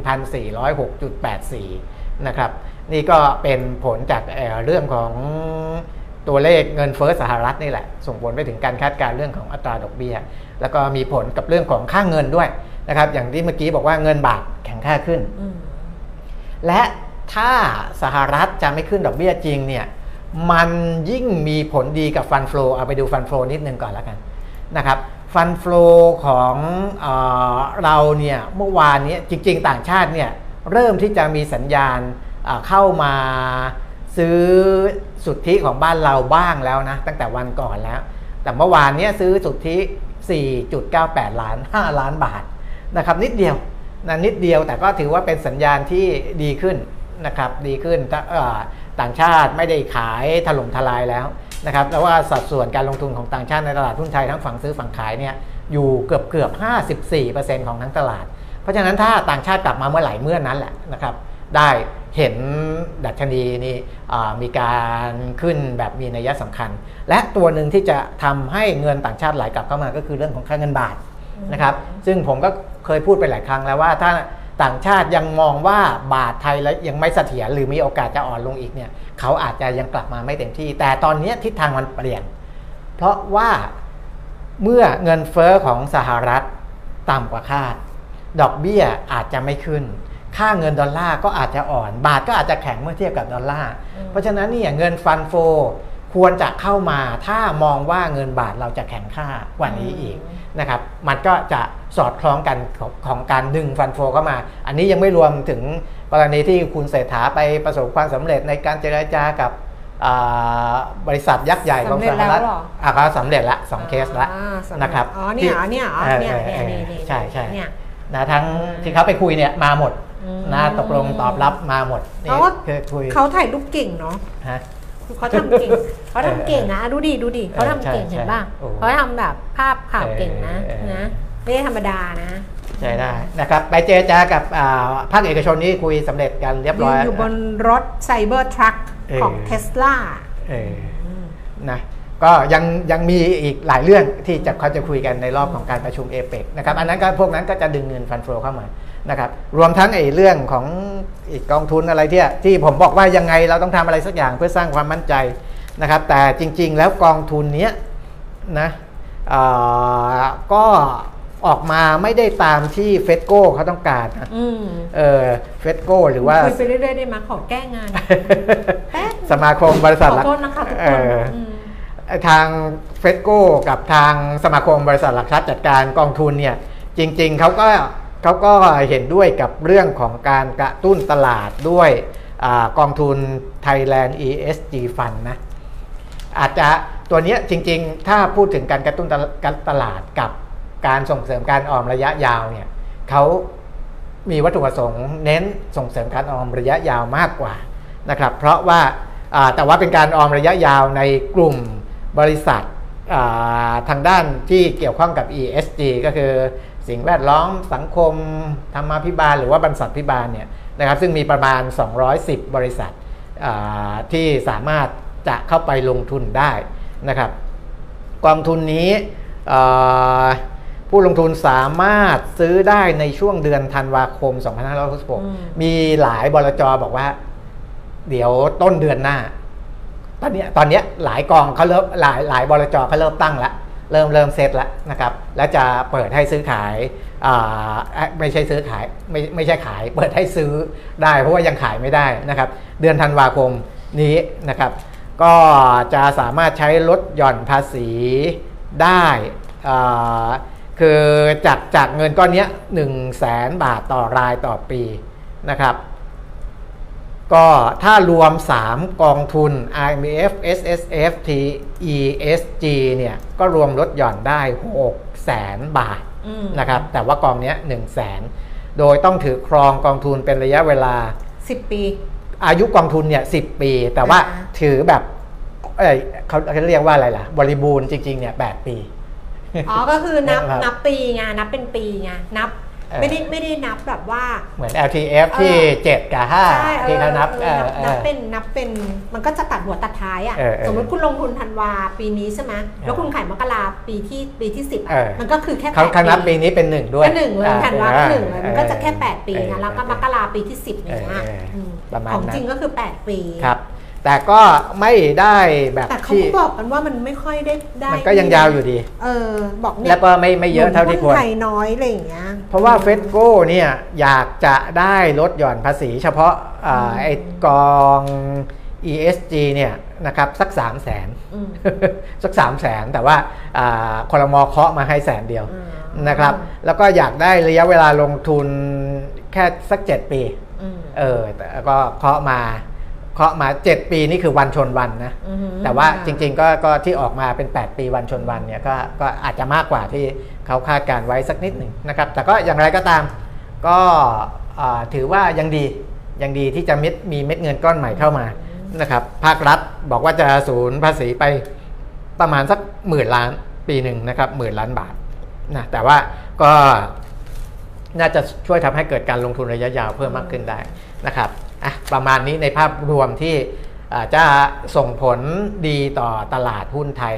1,406.84 นะครับ นี่ก็เป็นผลจากเอ่อเรื่องของตัวเลขเงินเฟ้อสหรัฐนี่แหละ ส่งผลไปถึงการคาดการณ์เรื่องของอัตราดอกเบี้ย แล้วก็มีผลกับเรื่องของค่าเงินด้วยนะครับ อย่างที่เมื่อกี้บอกว่าเงินบาทแข็งค่าขึ้นอืมและถ้าสหรัฐจะไม่ขึ้นดอกเบี้ยจริงเนี่ย มันยิ่งมีผลดีกับฟันฟลอเอาไปดูฟันฟลอนิดนึงก่อนแล้วกันนะครับ ฟันฟลอของเออเราเนี่ยเมื่อวานนี้จริง ๆ ต่างชาติเนี่ยเริ่มที่จะมีสัญญาณเอ่อเข้ามาซื้อสุทธิของบ้านเราบ้างแล้วนะ ตั้งแต่วันก่อนแล้ว แต่เมื่อวานนี้ซื้อสุทธิ 4.98 ล้าน 5 ล้านบาทนะครับนิดเดียวนะนิดเดียวแต่ก็ถือว่าเป็นสัญญาณที่ดีขึ้นนะครับดีขึ้นต่างชาติไม่ได้ขายถล่มทลายแล้ว นะครับแล้วว่าสัดส่วนการลงทุนของต่างชาติในตลาดหุ้นไทยทั้งฝั่งซื้อฝั่งขายเนี่ยอยู่เกือบเกือบ54%ของทั้งตลาด เพราะฉะนั้นถ้าต่างชาติกลับมาเมื่อไหร่เมื่อนั้นแหละนะครับได้เห็นดัชนีนี่มีการขึ้นแบบมีนัยสำคัญ และตัวหนึ่งที่จะทำให้เงินต่างชาติไหลกลับเข้ามาก็คือเรื่องของค่าเงินบาทนะครับซึ่งผมก็เคยพูดไปหลายครั้งแล้วว่าถ้า ต่างชาติยังมองว่าบาทไทยแล้วยังไม่เสถียรหรือมีโอกาสจะอ่อนลงอีกเนี่ยเขาอาจจะยังกลับมาไม่เต็มที่ แต่ตอนนี้ทิศทางมันเปลี่ยน เพราะว่าเมื่อเงินเฟอ้อของสหรัฐต่ำกว่าคาด ดอกเบี้ยอาจจะไม่ขึ้น ค่าเงินดอลลาร์ก็อาจจะอ่อน บาทก็อาจจะแข็งเมื่อเทียบกับดอลลาร์ เพราะฉะนั้นเนี่ยเงิน fund flow ควรจะเข้ามาถ้ามองว่าเงินบาทเราจะแข็งค่ากว่านี้อีก นะครับมันก็จะสอดคล้องกันของของการดึง fund flow เข้ามา อันนี้ยังไม่รวมถึงกรณีที่คุณเศรษฐาไปประสบความสำเร็จในการเจรจากับอ่าบริษัทยักษ์ใหญ่ของสำเร็สจหรัฐแล้วเหรออะก็สำเร็จละสองเคสละอ่าสำเจนะครับอ๋อเนี่ยเหรอเนี่ยเหรอที่เนี่ยเออเนี่ยเออนี่นี่ใช่ใช่เนี่ยนะทั้งที่เขาไปคุยเนี่ยมาหมดอืมนะตกลงตอบรับมาหมดนี่เขาก็คือคุยเขาถ่ายรูปเก่งเนาะฮะ เขาทำเก่งเขาทำเก่งนะดูดิดูดิเขาทำเก่งใช่เห็นป่ะใช่โอ้เขาทำแบบภาพข่าวเก่งนะเออเออนะไม่ได้ธรรมดานะใช่ได้นะครับไปเจรจากับอ่าภาคเอกชนนี่คุยสำเร็จกันเรียบยืร้อนยอยู่บนรถ Cybertruck เออของเทสลาเออนะก็ยังยังมีอีกหลายเรื่องที่จะเขาจะคุยกันในรอบของการประชุมเอเปกนะครับอันนั้นก็พวกนั้นก็จะดึงเงิน fund flow เข้ามา นะครับรวมทั้งไอ้เรื่องของอีกกองทุนอะไรที่ที่ผมบอกว่ายังไงเราต้องทำอะไรสักอย่างเพื่อสร้างความมั่นใจนะครับ แต่จริง ๆ แล้วกองทุนเนี้ยนะเอ่อก็ออกมาไม่ได้ตามที่เฟดโก้เขาต้องการนะอืมเออเฟดโก้หรือว่าคุยไปเรื่อยๆได้ไหมขอแก้งานแป๊บสมาคมบริษัทขอหลักโทษนะคะทุกเอคนออืมทางเฟดโก้กับทางสมาคมบริษัทหลักทรัพย์จัดการกองทุนเนี่ย จริง ๆเขาก็ เขาก็เห็นด้วยกับเรื่องของการกระตุ้นตลาดด้วยอกองทุน Thailand ESG Fund นะอาจจะตัวเนี้ยจริงๆ ถ้าพูดถึงการกระตุ้นตลการตลาดกับการส่งเสริมการออมระยะยาวเนี่ยเขามีวัตถุประสงค์เน้นส่งเสริมการออมระยะยาวมากกว่านะครับเพราะว่าแต่ว่าเป็นการออมระยะยาวในกลุ่มบริษัททางด้านที่เกี่ยวข้องกับ ESG ก็คือ สิ่งแวดล้อมสังคมธรรมาภิบาล หรือว่าบรรษัทพิบาลเนี่ยนะครับซึ่งมีประมาณ 210 บริษัทอ่าที่สามารถจะเข้าไปลงทุนได้นะครับกองทุนนี้เอ่อผู้ลงทุนสามารถซื้อได้ในช่วงเดือนธันวาคมอืม2566 มีหลายบลจบอกว่า เดี๋ยวต้นเดือนหน้า ตอนเนี้ยตอนเนี้ยหลายกองเขาเริ่มหลายหลายบลจเขาเริ่มตั้งแล้ว เริ่มเริ่มเซตแล้วนะครับแล้วจะเปิดให้ซื้อขายอ่าไม่ใช่ซื้อขายไม่ไม่ใช่ขาย เปิดให้ซื้อได้เพราะว่ายังขายไม่ได้นะครับ เดือนธันวาคมนี้นะครับ ก็จะสามารถใช้ลดหย่อนภาษีได้อ่าคือจากจากเงินก้อนนี้ย1 0 0 0 0แสนบาทต่อรายต่อปีนะครับ ก็ถ้ารวม 3 กองทุน IMF SSF TESG เนี่ยก็รวมลดหย่อนได้ 6 แสนบาทอืมนะครับแต่ว่ากองเนี้ย1แสนโดยต้องถือครองกองทุนเป็นระยะเวลาสิบปี อายุกองทุนเนี่ยสิปี แต่ว่าอ่าถือแบบเอ้ยเขาเขาเรียกว่าอะไรล่ะ บริบูรณ์จริงๆเนี่ยแปดปี อ๋อ ก็คือนับครับนับปีไงนับเป็นปีไงนับเออ ไม่ได้ไม่ได้นับแบบว่าเหมือน LTF ที่เออ7กับใช่5ที่เขานับเออเออนับเออเป็นนับเป็นมันก็จะตัดหัวตัดท้ายอะเออเออสมมติคุณลงทุนธันวาปีนี้ใช่ไหมแล้วคุณขายมกราปีที่ปีที่สิบเออมันก็คือแค่เขาแปดเขานับปีปีนี้เป็นหนึ่งด้วยก็หนึ่งเลยอ่ธันวาก็หนึ่งเลยมันก็จะแค่เออแปดปีเออนะแล้วก็มกราปีที่สิบอย่างเงี้ยเออเออมประมาณของนั้นจริงก็คือแปดปีครับ แต่ก็ไม่ได้แบบแต่เขาที่ก็บอกกันว่ามันไม่ค่อยได้ได้มันก็ยังยาวอยู่ดี เออ บอกเนี่ยแล้วก็ไม่ไม่เยอะเท่าที่ควรนไทยน้อยอะไรอย่างเงี้ย เพราะว่าเฟสโกเนี่ยอยากจะได้ลดหย่อนภาษีเฉพาะอ่าไอ้กอง ESG เนี่ยนะครับสัก3 0 0แสน อืม สัก3 0 0แสนแต่ว่าอ่าคอรมอเคาะมาให้แสนเดียวอืมนะครับ แล้วก็อยากได้ระยะเวลาลงทุนแค่สัก 7 ปี อืม เออแต่ก็เคาะมา เคาะมา 7 ปีนี่คือวันชนวันนะอือหือแต่ว่าจริงๆก็ก็ที่ออกมาเป็น 8 ปีวันชนวันเนี่ยก็ก็อาจจะมากกว่าที่เขาคาดการไว้สักนิดหนึ่งนะครับ แต่ก็อย่างไรก็ตามก็อ่าถือว่ายังดียังดีที่จะเม็ดมีเม็ดเงินก้อนใหม่เข้ามานะครับภาครัฐบอกว่าจะศูนย์ภาษีไปประมาณสักหมื่นล้านปีหนึ่งนะครับหมื่นล้านบาทนะแต่ว่าก็น่าจะช่วยทำให้เกิดการลงทุนระยะยาวเพิ่มมากขึ้นได้นะครับ อะประมาณนี้ในภาพรวมที่อ่าจะส่งผลดีต่อตลาดหุ้นไทย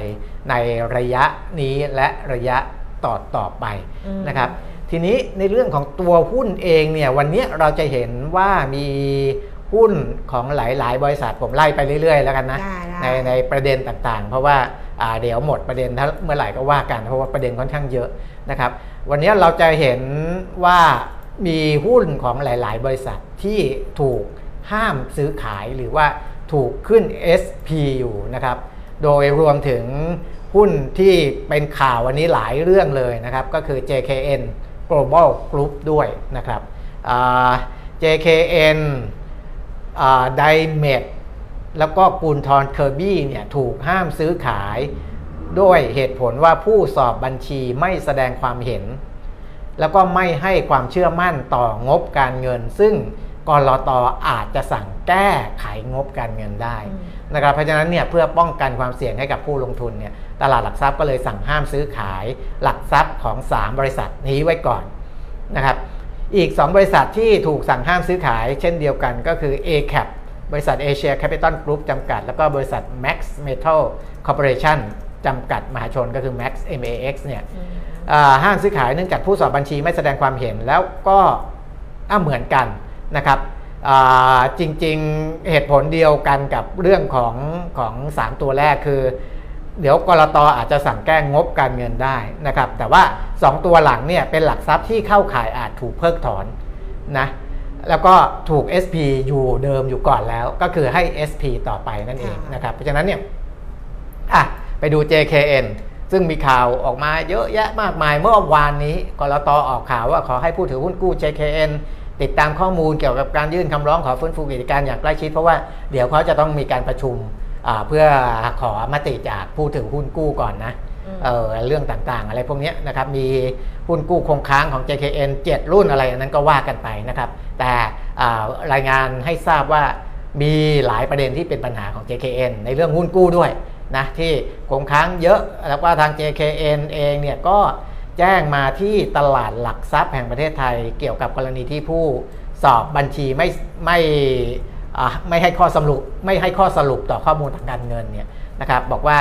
ในระยะนี้และระยะต่อต่อไปอืมนะครับ ทีนี้ในเรื่องของตัวหุ้นเองเนี่ยวันนี้เราจะเห็นว่ามีหุ้นของหลาย ๆ บริษัทผมไล่ไปเรื่อย ๆ แล้วกันนะได้ได้ในในประเด็นต่างๆ เพราะว่าอ่าเดี๋ยวหมดประเด็นถ้าเมื่อไหร่ก็ว่ากันเพราะว่าประเด็นค่อนข้างเยอะนะครับ วันนี้เราจะเห็นว่า มีหุ้นของหลาย ๆ บริษัทที่ถูกห้ามซื้อขายหรือว่าถูกขึ้น SP อยู่นะครับ โดยรวมถึงหุ้นที่เป็นข่าววันนี้หลายเรื่องเลยนะครับ ก็คือ JKN Global Group ด้วยนะครับ JKN ไดเมทแล้วก็กูลทอนเคอร์บี้เนี่ยถูกห้ามซื้อขาย ด้วยเหตุผลว่าผู้สอบบัญชีไม่แสดงความเห็น แล้วก็ไม่ให้ความเชื่อมั่นต่องบการเงิน ซึ่งกลตอาจจะสั่งแก้ไขงบการเงินได้อืมนะครับเพราะฉะนั้นเนี่ยเพื่อป้องกันความเสี่ยงให้กับผู้ลงทุนเนี่ยตลาดหลักทรัพย์ก็เลยสั่งห้ามซื้อขายหลักทรัพย์ของ 3 บริษัทนี้ไว้ก่อนนะครับอีก 2 บริษัทที่ถูกสั่งห้ามซื้อขายเช่นเดียวกันก็คือ ACAP บริษัท Asia Capital Group จำกัด แล้วก็บริษัท Max Metal Corporation จำกัดมหาชนก็คือ Max MAX เนี่ยอืมอ่า ห้ามซื้อขายเนื่องจากผู้สอบบัญชีไม่แสดงความเห็นแล้วก็เหมือนกันนะครับจริงๆเหตุผลเดียวกันกับเรื่องของของสามตัวแรกคือ เดี๋ยวกรตออาจจะสั่งแก้งบการเงินได้นะครับ แต่ว่า 2 ตัวหลังเนี่ยเป็นหลักทรัพย์ที่เข้าขายอาจถูกเพิกถอนนะแล้วก็ถูก SP อยู่เดิมอยู่ก่อนแล้ว ก็คือให้ SP ต่อไปนั่นเองนะครับ เพราะฉะนั้นเนี่ยอะไปดู JKN ซึ่งมีข่าวออกมาเยอะแยะมากมายเมื่อวานนี้กรตออกข่าวว่าขอให้ผู้ถือหุ้นกู้ JKN ติดตามข้อมูลเกี่ยวกับการยื่นคำร้องขอฟื้นฟูกิจการอย่างใกล้ชิด เพราะว่าเดี๋ยวเขาจะต้องมีการประชุมอ่าเพื่อขอมติจากผู้ถือหุ้นกู้ก่อนนะอืมเออเรื่องต่างๆ อะไรพวกเนี้ยนะครับมีหุ้นกู้คงค้างของ JKN 7 รุ่นอะไรอันนั้นก็ว่ากันไปนะครับ แต่อ่ารายงานให้ทราบว่ามีหลายประเด็นที่เป็นปัญหาของ JKN ในเรื่องหุ้นกู้ด้วย นะที่คงค้างเยอะแล้วก็ทาง JKN เองเนี่ยก็แจ้งมาที่ตลาดหลักทรัพย์แห่งประเทศไทย เกี่ยวกับกรณีที่ผู้สอบบัญชีไม่ไม่ไม่ให้ข้อสรุปไม่ให้ข้อสรุปต่อข้อมูลทางการเงินเนี่ยนะครับบอกว่า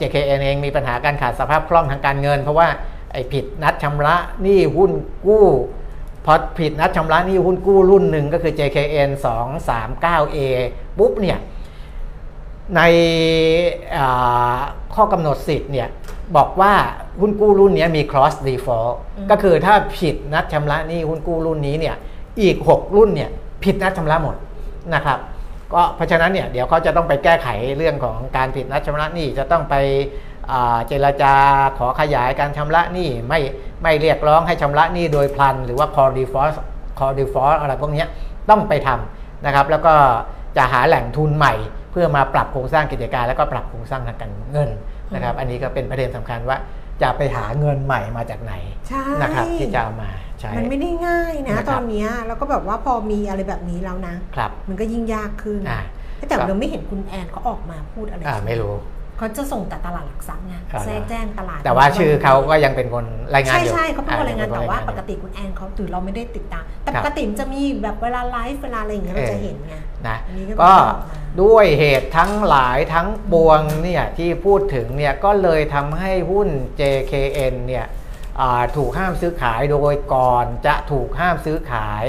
JKN เองมีปัญหาการขาดสภาพคล่องทางการเงิน เพราะว่าไอ้ผิดนัดชำระหนี้หุ้นกู้พอผิดนัดชำระหนี้หุ้นกู้รุ่นหนึ่งก็คือ JKN 239A ปุ๊บเนี่ย ในอ่าข้อกำหนดสิทธิ์เนี่ยบอกว่าหุ้นกู้รุ่นนี้มี cross default อืมก็คือถ้าผิดนัดชำระหนี้หุ้นกู้รุ่นนี้เนี่ยอีก 6 รุ่นเนี่ยผิดนัดชำระหมดนะครับก็เพราะฉะนั้นเนี่ยเดี๋ยวเขาจะต้องไปแก้ไขเรื่องของการผิดนัดชำระหนี้จะต้องไปอ่าเจรจาขอขยายการชำระหนี้ไม่ไม่เรียกร้องให้ชำระหนี้โดยพลัน หรือว่า call default call default อะไรพวกเนี้ยต้องไปทำนะครับแล้วก็จะหาแหล่งทุนใหม่เพื่อมาปรับโครงสร้างกิจการ แล้วก็ปรับโครงสร้างทางการเงินนะครับ อันนี้ก็เป็นประเด็นสำคัญว่าจะไปหาเงินใหม่มาจากไหนใช่นะครับที่จะเอามาใช้มันไม่ได้ง่ายนะนะครับตอนเนี้ยแล้วก็แบบว่าพอมีอะไรแบบนี้แล้วนะครับมันก็ยิ่งยากขึ้นอ่าแต่เราไม่เห็นคุณแอนเขาออกมาพูดอะไรอ่าไม่รู้ เขาจะส่งแต่ตลาดหลักทรัพย์ไงอ่าแทรกแจ้งตลาด แต่ว่าชื่อเขาก็ยังเป็นคนรายงานใช่อยู่ใช่เขาเป็นคนรายงานอ่แต่ว่ายังปเป็นคนรยงกติคุณแอนเขาถือเราไม่ได้ติดตาม แต่ครัปบกติมันจะมีแบบเวลาไลฟ์เวลาอะไรอย่างเงี้ยเราเออจะเห็นไงนะอันนี้ก็ก็ต้องบอกมาด้วยเหตุทั้งหลายทั้งปวงเนี่ยที่พูดถึงเนี่ยก็เลยทำให้หุ้น JKN เนี่ยอ่าถูกห้ามซื้อขายโดยก่อนจะถูกห้ามซื้อขาย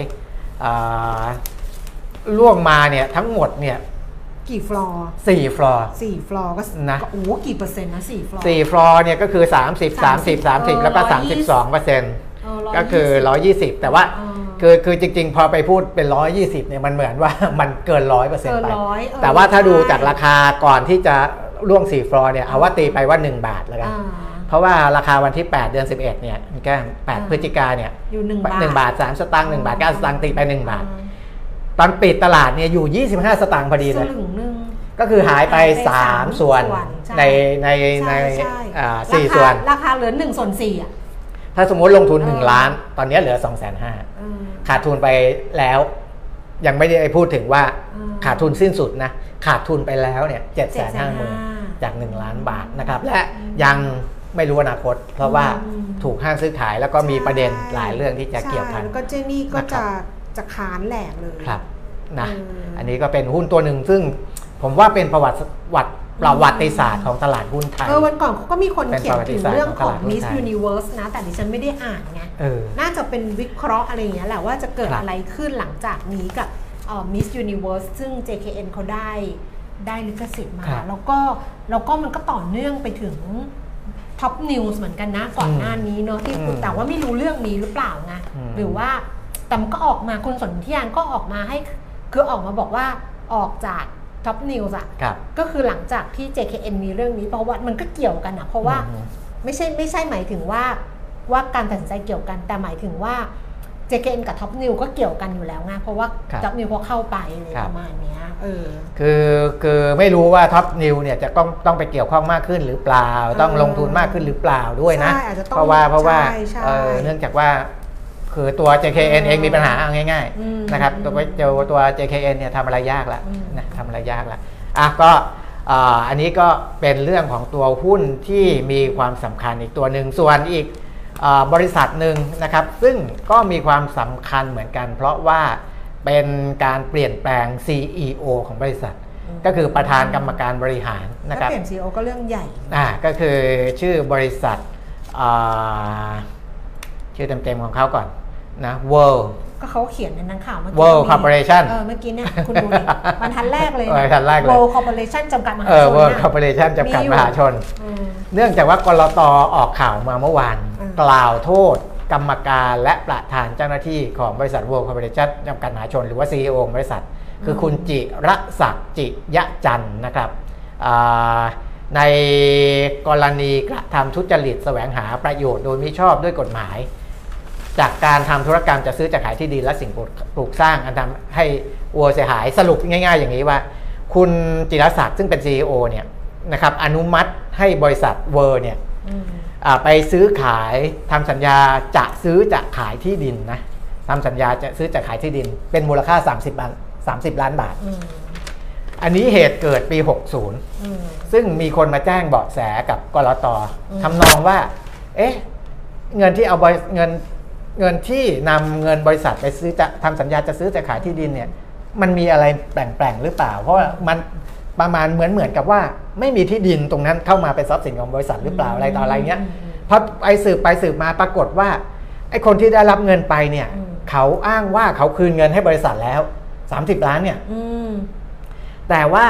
อ่าล่วงมาเนี่ยทั้งหมดเนี่ย กี่ฟลอร์สี่ฟลอร์สี่ฟลอร์ก็นะก็โอ้โหกี่เปอร์เซ็นต์นะสี่ฟลอร์สี่ฟลอร์เนี่ยก็คือ 30 30 30 แล้วก็เออ32เปอร์เซ็นต์เออ120ก็คือ 120 แต่ว่าเออคือคือจริง ๆ พอไปพูดเป็น 120เนี่ยมันเหมือนว่ามันเกิน100เปอร์เซ็นต์เกินไปร้อยเออแต่ว่าถ้าดูใช่จากราคาก่อนที่จะล่วง4ฟลอร์เนี่ยเอาว่าตีไปว่า 1 บาทแล้วกันอ่าเพราะว่าราคาวันที่ 8 เดือน 11 เนี่ยแก้ม8พฤศจิกาเนี่ยอยู่หนึ่งบาทหนึ่งบาท 3 สตางค์1บาท 9 สตางค์ตีไป 1 บาทอ่ ตอนปิดตลาดเนี่ยอยู่ 25 สตางค์พอดีสเลยลึงหนึ่ง ก็คือหายไป หายไปสาม3 ส่วนส่วนใช่ ในในในใช่ใช่อ่าราสี่คาส่วน ราคาเหลือหนึ่งส่วนสี่อะ ถ้าสมมติลงทุน เออ 1 ล้าน ตอนนี้เหลือ 2 5 0 0 0เออ ขาดทุนไปแล้ว ยังไม่ได้พูดถึงว่าอืมขาดทุนสิ้นสุดนะ ขาดทุนไปแล้วเนี่ยเจ็ดแสนห้าหมื่น750,000จาก 1 ล้านบาทนะครับ และยังไม่รู้อนาคต เพราะว่าอืม ถูกห้ามซื้อขายแล้วก็มีประเด็นใช่หลายเรื่องที่จะเกี่ยวพัน ใช่แล้วก็เจนี่ก็นะครัจะบ จะขานแหลกเลยครับนะเอออัอันนี้ก็เป็นหุ้นตัวหนึ่งซึ่งผมว่าเป็นประวัติวัติประวัติศาสตร์ของตลาดหุ้นไทย เออวันก่อนเขาก็มีคนเป็นเขียนประวัติถึงศาสตร์เรื่องของของตลาดหุ้น Miss ไทย Universe นะ แต่ดิฉันไม่ได้อ่านไงเออน่าจะเป็นวิเคราะห์อะไรอย่างเงี้ยแหละว่าจะเกิดครับอะไรขึ้นหลังจากนี้กับเอ่อ Miss Universe ซึ่ง JKN เขาได้ได้ลิขสิทธิ์มาครับแล้วก็แล้วก็มันก็ต่อเนื่องไปถึง Top News เหมือนกันนะ ก่อนหน้านี้เนอะที่คุณอืมแต่ว่าไม่รู้เรื่องนี้หรือเปล่าไงอืมหรือว่า แต่มันก็ออกมาคุณสนธิยานก็ออกมาให้ คือออกมาบอกว่าออกจาก Top News อะครับก็คือหลังจากที่ JKN มีเรื่องนี้เพราะว่ามันก็เกี่ยวกันอะเพราะว่าอืมไม่ใช่ไม่ใช่หมายถึงว่าว่าการตัดสินใจเกี่ยวกัน แต่หมายถึงว่า JKN กับ Top New ก็เกี่ยวกันอยู่แล้วไงเพราะว่าครับ Top New เขาเข้าไปอะไรครับประมาณเนี้ยเออคือคือไม่รู้ว่าท็อปนิวเนี่ยจะต้องต้องไปเกี่ยวข้องมากขึ้นหรือเปล่า ต้องลงทุนมากขึ้นหรือเปล่าด้วยนะใช่อาจจะต้องเพราะว่าเพราะว่าใช่ใช่เอ่อเนื่องจากว่า คือตัว JKN เองมีปัญหาเอาง่ายอืมๆนะครับตัวเจอตัว JKN เนี่ยทำอะไรยากละอืมนะทำอะไรยากละอะก็อ่าอันนี้ก็เป็นเรื่องของตัวหุ้นที่มีความสำคัญอีกตัวหนึ่งส่วนอีกอาบริษัทหนึ่งนะครับ ซึ่งก็มีความสำคัญเหมือนกัน เพราะว่าเป็นการเปลี่ยนแปลง CEO ของบริษัท ก็คือประธานกรรมการบริหารนะคถ้ารับเปลี่ยน CEO ก็เรื่องใหญ่อ่าก็คือชื่อบริษัทอ่าชื่อเต็มๆของเขาก่อน นะ World ก็เขาเขียนในหนังข่าวเมื่อกี้ World มี Corporation เออเมื่อกี้เนี่ยคุณดูดิบรรทัดแรกเลยบรรทัดแรกเลย World Corporation จำกัดมหาเอชอน World นะ Corporation จำกัดมีอยู่มหาชน อืม เนื่องจากว่ากรตออกข่าวมาเมื่อวาน อืม กล่าวโทษ กรรมการและประธานเจ้าหน้าที่ของบริษัท World Corporation จำกัดมหาชน หรือว่า CEO ของบริษัท คือคุณจิระศักดิ์จิยะจันทร์นะครับอ่าในกรณีกระทำทุจริตแสวงหาประโยชน์โดยมิชอบด้วยกฎหมาย จากการทำธุรกรรมจะซื้อจะขายที่ดินและสิ่งปลูกสร้าง อันทำให้วัวเสียหายสรุปง่าย ๆ อย่างนี้ว่า คุณจิรศักดิ์ซึ่งเป็น CEO เนี่ยนะครับอนุมัติให้บริษัทเวอร์เนี่ยอืมอ่าไปซื้อขายทำสัญญาจะซื้อจะขายที่ดินนะทำสัญญาจะซื้อจะขายที่ดิน เป็นมูลค่า 30ล้าน30 ล้านบาทอืมอันนี้เหตุเกิดปี 60อืมซึ่งมีคนมาแจ้งเบาะแสกับกรตอืมทำนองว่า เอ๊ะ เงินที่เอาบริเงิน เงินที่นำเงินบริษัทไปซื้อจะทำสัญญาจะซื้อจะขายที่ดินเนี่ย มันมีอะไรแปลงๆหรือเปล่า เพราะว่ามันประมาณเหมือนเหมือนกับว่าไม่มีที่ดินตรงนั้นเข้ามาเป็นทรัพย์สินของบริษัทหรือเปล่าอะไรต่ออะไรเงี้ยพอไปสืบไปสืบมาปรากฏว่าไอ้คนที่ได้รับเงินไปเนี่ยอืมเขาอ้างว่าเขาคืนเงินให้บริษัทแล้ว30ล้านเนี่ยอืมแต่ว่า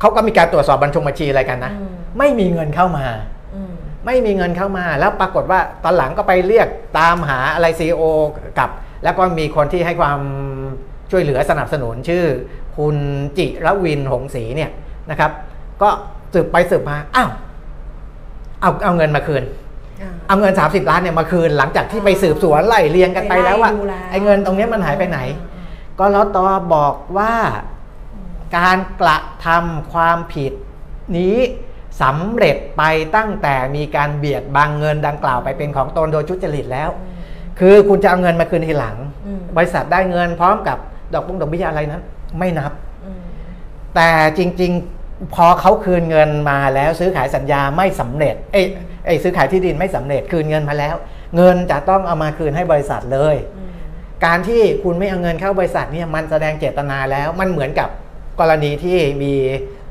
เขาก็มีการตรวจสอบบัญชงบัญชีอะไรกันนะอืมไม่มีเงินเข้ามาอืม ไม่มีเงินเข้ามาแล้วปรากฏว่าตอนหลังก็ไปเรียกตามหาอะไรซีโอกับ แล้วก็มีคนที่ให้ความช่วยเหลือสนับสนุนชื่อ คุณจิรวินหงศรีเนี่ยนะครับ ก็สืบไปสืบมาอ้าวเอาเอาเงินมาคืนอ่าเอาเงิน 30 ล้านเนี่ยมาคืนหลังจากที่ไปสืบสวนไล่เรียงกันไปแล้วว่าไปไล่ดูแล้วไอ้เงินตรงเนี้ยมันหายไปไหนกรตบอกว่าการกระทำความผิดนี้ สำเร็จไปตั้งแต่มีการเบียดบังเงินดังกล่าวไปเป็นของตนโดยทุจริตแล้ว คือคุณจะเอาเงินมาคืนทีหลังอืมบริษัทได้เงินพร้อมกับดอกบุ้งดอกเบี้ยอะไรนั้นไม่นับอืมแต่จริงๆพอเขาคืนเงินมาแล้วซื้อขายสัญญาไม่สำเร็จเอ้ยเอ้ยซื้อขายที่ดินไม่สำเร็จคืนเงินมาแล้ว เงินจะต้องเอามาคืนให้บริษัทเลยอืมการที่คุณไม่เอาเงินเข้าบริษัทเนี่ยมันแสดงเจตนาแล้วมันเหมือนกับกรณีที่มีอ่า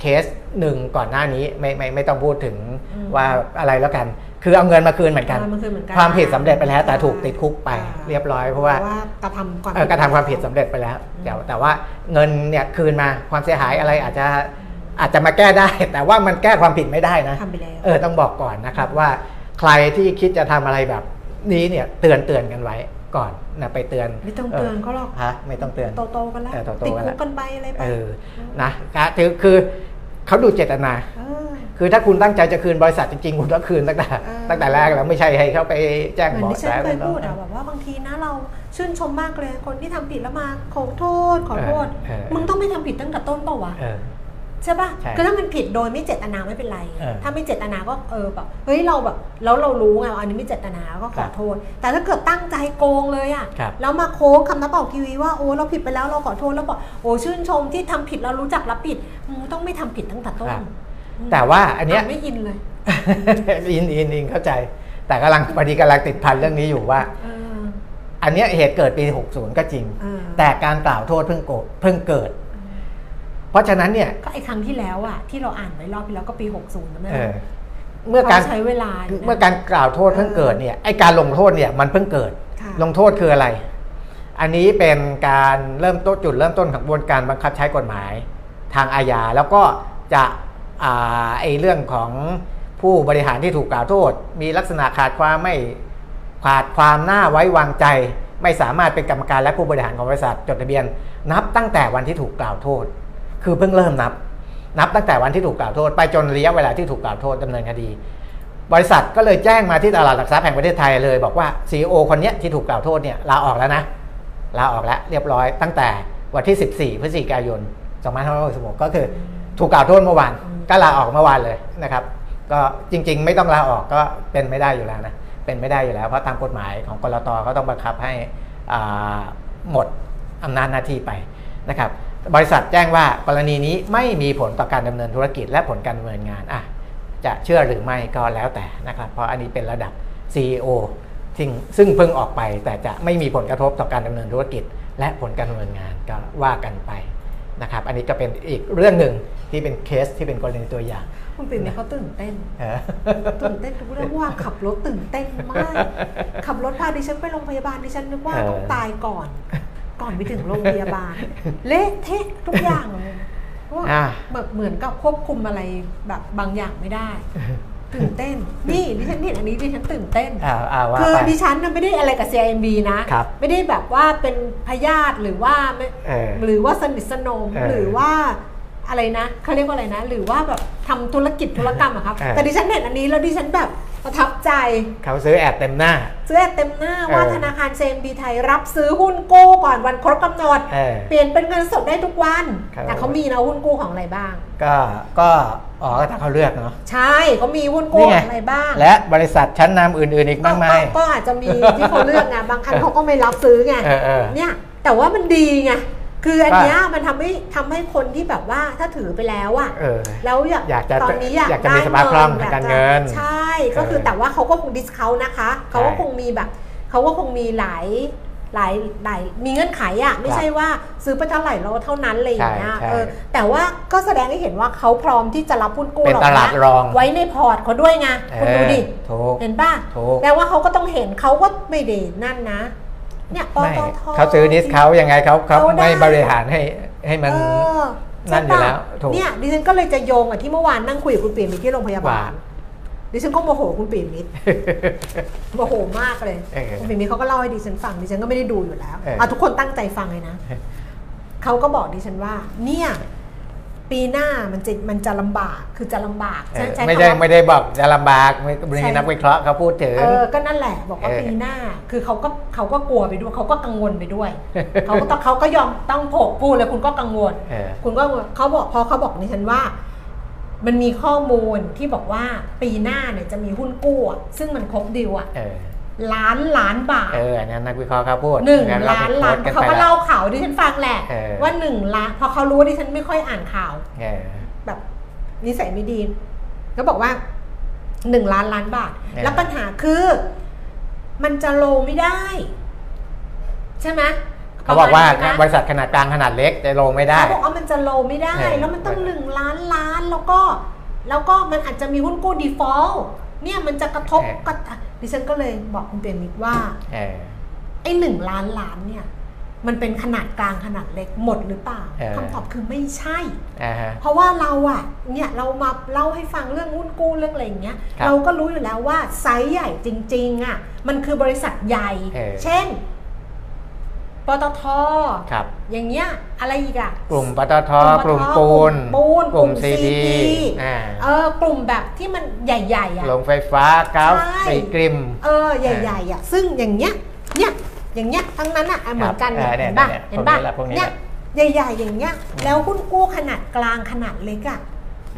เคสหนึ่งก่อนหน้านี้ไม่ไม่ไม่ต้องพูดถึงอืมว่าอะไรแล้วกัน คือเอาเงินมาคืนเหมือนกันเอามาคืนเหมือนกันความผิดสำเร็จไปแล้วแต่อ่าถูกติดคุกไปอ่าเรียบร้อยเพราะว่ากระทำความเอ่อกระทำความผิดสำเร็จไปแล้วแต่แต่ว่าเงินเนี่ยคืนมาความเสียหายอะไรอาจจะอาจจะมาแก้ได้ แต่ว่ามันแก้ความผิดไม่ได้นะทำไปแล้วเออต้องบอกก่อนนะครับว่า ใครที่คิดจะทำอะไรแบบนี้เนี่ยเตือนเตือนกันไว้ ก่อนนะไปเตือนไม่ต้องเตือนเขาหรอกฮะไม่ต้องเตือนโตๆกันแล้วเออโตๆติดกันคุแล้กวกันไปอะไรไปเออนะคือคือเขาดูเจตนาเออคือถ้าคุณตั้งใจจะคืนบริษัทจริงๆคุณต้องคืนตั้งแต่เออตั้งแต่แรกแล้วไม่ใช่ให้เขาไปแจ้งเหมือนเบาะที่แสฉันเคยแล้วพูดอะแบบว่าบางทีนะเราชื่นชมมากเลยคนที่ทำผิดแล้วมาขอโทษขอโทษเออเออมึงต้องไม่ทำผิดตั้งแต่ต้นเปล่าวะเออ ใช่ป่ะใช่คือถ้ามันผิดโดยไม่เจตนาไม่เป็นไร เออถ้าไม่เจตนาก็เออแบบเฮ้ยเราแบบแล้วเรารู้ไงว่าอันนี้ไม่เจตนาก็ขครัอบโทษ แต่ถ้าเกิดตั้งใจโกงเลยอะครับ แล้วมาโค้งคำนับออกทีวีว่าโอ้เราผิดไปแล้วเราขอโทษแล้วบอกโอ้ชื่นชมที่ทำผิดเรารู้จักรับผิดมึงต้องไม่ทำผิดตั้งแต่ต้นครับ อืมแต่ว่าอันเนี้ยอะไม่อินเลย อินอินอินเข้าใจ แต่กำลังพอดีกำลังติดพันเรื่องนี้อยู่ว่า เอออันเนี้ยเหตุเกิดปี 60 ก็จริง เออแต่การกล่าวโทษเพิ่งโกเพิ่งเกิดเพ ราะฉะนั้นเนี่ยก็ไอ้ครั้งที่แล้วอะที่เราอ่านไว้รอบที่แล้วก็ปี 60นะแม่เออเมื่อการเขาใช้เวลาอยู่นะเมื่อการกล่าวโทษเพิ่งเกิดเนี่ยไอการลงโทษเนี่ยมันเพิ่งเกิดค่ะลงโทษคืออะไร อันนี้เป็นการเริ่มต้นจุดเริ่มต้นของกระบวนการบังคับใช้กฎหมายทางอาญาแล้วก็จะอ่าไอเรื่องของผู้บริหารที่ถูกกล่าวโทษ มีลักษณะขาดความไม่ขาดความน่าไว้วางใจ ไม่สามารถเป็นกรรมการและผู้บริหารของบริษัทจดทะเบียน นับตั้งแต่วันที่ถูกกล่าวโทษ คือเพิ่งเริ่มนับ นับตั้งแต่วันที่ถูกกล่าวโทษ ไปจนระยะเวลาที่ถูกกล่าวโทษดำเนินคดี บริษัทก็เลยแจ้งมาที่ตลาดหลักทรัพย์แห่งประเทศไทยเลย บอกว่า CEO คนนี้ที่ถูกกล่าวโทษเนี่ยลาออกแล้วนะลาออกแล้วเรียบร้อยตั้งแต่วันที่ 14พฤศจิกายน2566ก็คือถูกกล่าวโทษเมื่อวานก็ลาออกเมื่อวานเลยนะครับ ก็จริง ๆ ไม่ต้องลาออกก็เป็นไม่ได้อยู่แล้วนะเป็นไม่ได้อยู่แล้วเพราะตามกฎหมายของกรตเขาต้องบังคับให้หมดอำนาจหน้าที่ไปนะครับ บริษัทแจ้งว่ากรณีนี้ไม่มีผลต่อการดำเนินธุรกิจและผลการดำเนินงานอะจะเชื่อหรือไม่ก็แล้วแต่นะครับ เพราะอันนี้เป็นระดับ CEO ซึ่งซึ่งเพิ่งออกไปแต่จะไม่มีผลกระทบต่อการดำเนินธุรกิจ และผลการดำเนินงานก็ว่ากันไปนะครับ อันนี้ก็เป็นอีกเรื่องหนึ่งที่เป็นเคสที่เป็นกรณีตัวอย่าง คุณปิ่นเนี่ยเขาตื่นเต้นตื่นเต้นทุกเรื่องว่าขับรถตื่นเต้นมาก ขับรถพาดิฉันไปโรงพยาบาลดิฉันนึกว่าต้องตายก่อน ก่อนไปถึงโรงพยาบาล เละเทะทุกอย่างเลยเพราะว่าอะแบบเหมือนกับควบคุมอะไรแบบบางอย่างไม่ได้ตื่นเต้น นี่ดิฉันเห็นอันนี้ดิฉันตื่นเต้นอ่าอ่าว่าคือไปดิฉันน่ะไม่ได้อะไรกับ CIMB นะครับไม่ได้แบบว่าเป็นพยาธิหรือว่าไม่เออหรือว่าสนิทสนมเออหรือว่า อะไรนะเขาเรียกว่าอะไรนะ หรือว่าแบบทำธุรกิจธุรกรรมอะครับเออแต่ดิฉันเห็นอันนี้แล้วดิฉันแบบประทับใจ เขาซื้อแอดเต็มหน้า ซื้อเต็มหน้าว่าเออ ธนาคาร CMB ไทยรับซื้อหุ้นกู้ก่อนวันครบกำหนด เออ เปลี่ยนเป็นเงินสดได้ทุกวัน ครับ แต่เขามีนะหุ้นกู้ของอะไรบ้าง ก็ก็อ๋อก็ถ้าเขาเลือกเนาะ ใช่เขามีหุ้นกู้นี่ไงของอะไรบ้างและบริษัทชั้นนำอื่นๆอีกมากมายก็ก็อาจจะมีที่เขาเลือกไงบางอันเขาก็ไม่รับซื้อไงเออเออ เนี่ยแต่ว่ามันดีไง คืออันเนี้ยมันทำให้ทำให้คนที่แบบว่าถ้าถือไปแล้วอะเออแล้วอยากอยากจะตอนนี้อยากอยากจะมีได้สภาพคล่องอยทางจะการเงิน ใช่ก็คือเออแต่ว่าเขาก็คงดิสเขานะคะเขาก็ใช่คงมีแบบเขาก็คงมีหลายหลายหลายมีเงื่อนไขอะไม่ใช่ว่าซื้อไปเท่าไหร่เราเท่านั้นอะไรอย่างเงี้ยใช่ใช่เออแต่ว่าก็แสดงให้เห็นว่าเขาพร้อมที่จะรับหุ้นกู้เป็นเหล่าตลาดนี้รอง ไว้ในพอร์ตเขาด้วยไงคุณดูดิเออถูกเห็นป่ะถูกแปลว่าเขาก็ต้องเห็นเขาก็ไม่ได้นั่นนะ เนี่ยปไม่ตท เขาซื้อดิสเขายังไงเขาเขาเขาได้ ไม่บริหารให้ให้มัน เออนั่นอยู่แล้วใช่ปะถูก เนี่ยดิฉันก็เลยจะโยงกับที่เมื่อวานนั่งคุยกับคุณปีมิตรที่โรงพยาบาว่า ล ดิฉันก็โมโหคุณปีมิตร โมโหมากเลยเออคุณปีมิตรเขาก็เล่าให้ดิฉันฟังดิฉันก็ไม่ได้ดูอยู่แล้วเอออะทุกคนตั้งใจฟังเลยนะ เขาก็บอกดิฉันว่า เนี่ย ปีหน้ามันจะมันจะลำบากคือจะลำบากเออใช้ไม่คำได้ว่าไม่ได้บอกจะลำบากไม่ใช่มีนักวิเคราะห์เขาพูดถึงเออก็นั่นแหละบอกว่าเออปีหน้า คือเขาก็เขาก็กลัวไปด้วยเขาก็กังวลไปด้วยเขาก็ต้องเขาก็ยอมต้องโผกพูดเลยคุณก็กังวลเออคุณก็เขาบอกพอเขาบอกในฉันว่า มันมีข้อมูลที่บอกว่าปีหน้าเนี่ยจะมีหุ้นกู้อะซึ่งมันครบดีลอะเออ ล้านล้านบาท เอออันนั้นนักวิเคราะห์เขาพูดหนึ่งงั้เรล้านล้านไปโพสต์เขาไปก็แล้วเล่าข่าวดิฉันฟังแหละเออว่าหนึ่งล้านพอเขารู้ว่าดิฉันไม่ค่อยอ่านข่าวเออนิสัยไม่ดีก็บอกว่าหนึ่งล้านล้านบาทเนี่ยแล้วปัญหาคือ มันจะโลไม่ได้ ใช่ไหมเขาบอกว่าประมณนั้นบนะริษัทขนาดกลางขนาดเล็กจะลงไม่ได้เขาบอกว่ามันจะโลไม่ได้เออแล้วมันต้องหนึ่งล้านล้านแล้วก็ แล้วก็มันอาจจะมีหุ้นกู้ default เนี่ยมันจะกระทบกับ ดิฉันก็เลยบอกคุณเปียมิตรว่าเออไอ้หนึ่งล้านล้านเนี่ยมันเป็นขนาดกลางขนาดเล็กหมดหรือเปล่าเออคำตอบคือไม่ใช่อ่าฮะเพราะว่าเราอะเนี่ยเรามาเล่าให้ฟังเรื่องหุ้นกู้เรื่องอะไรอย่างเงี้ยครับเราก็รู้อยู่แล้วว่าไซส์ใหญ่จริงๆอะมันคือบริษัทใหญ่เออเช่น ปตทครับ อย่างเงี้ยอะไรอีกอะกลุ่มปตทกลุ่กลุ่มมปตทปูนกลุ่มปูนกลุ่มกลุ่มซีดี CP อ่าเออกลุ่มแบบที่มันใหญ่ๆอะโรงไฟฟ้าก๊าซใช่สีกริม เออใหญ่ๆอะซึ่งอย่างเงี้ยเนี่ยอย่างเงี้ยทั้งนั้นอะเหมือนกันเออเนี่ยเห็นป่ะเนี่ยเห็นป่ะพวกนี้แหละพวกนี้แหเนี่ยละใหญ่ๆอย่างเงี้ยแล้วหุ้นกู้ขนาดกลางขนาดเล็กอะ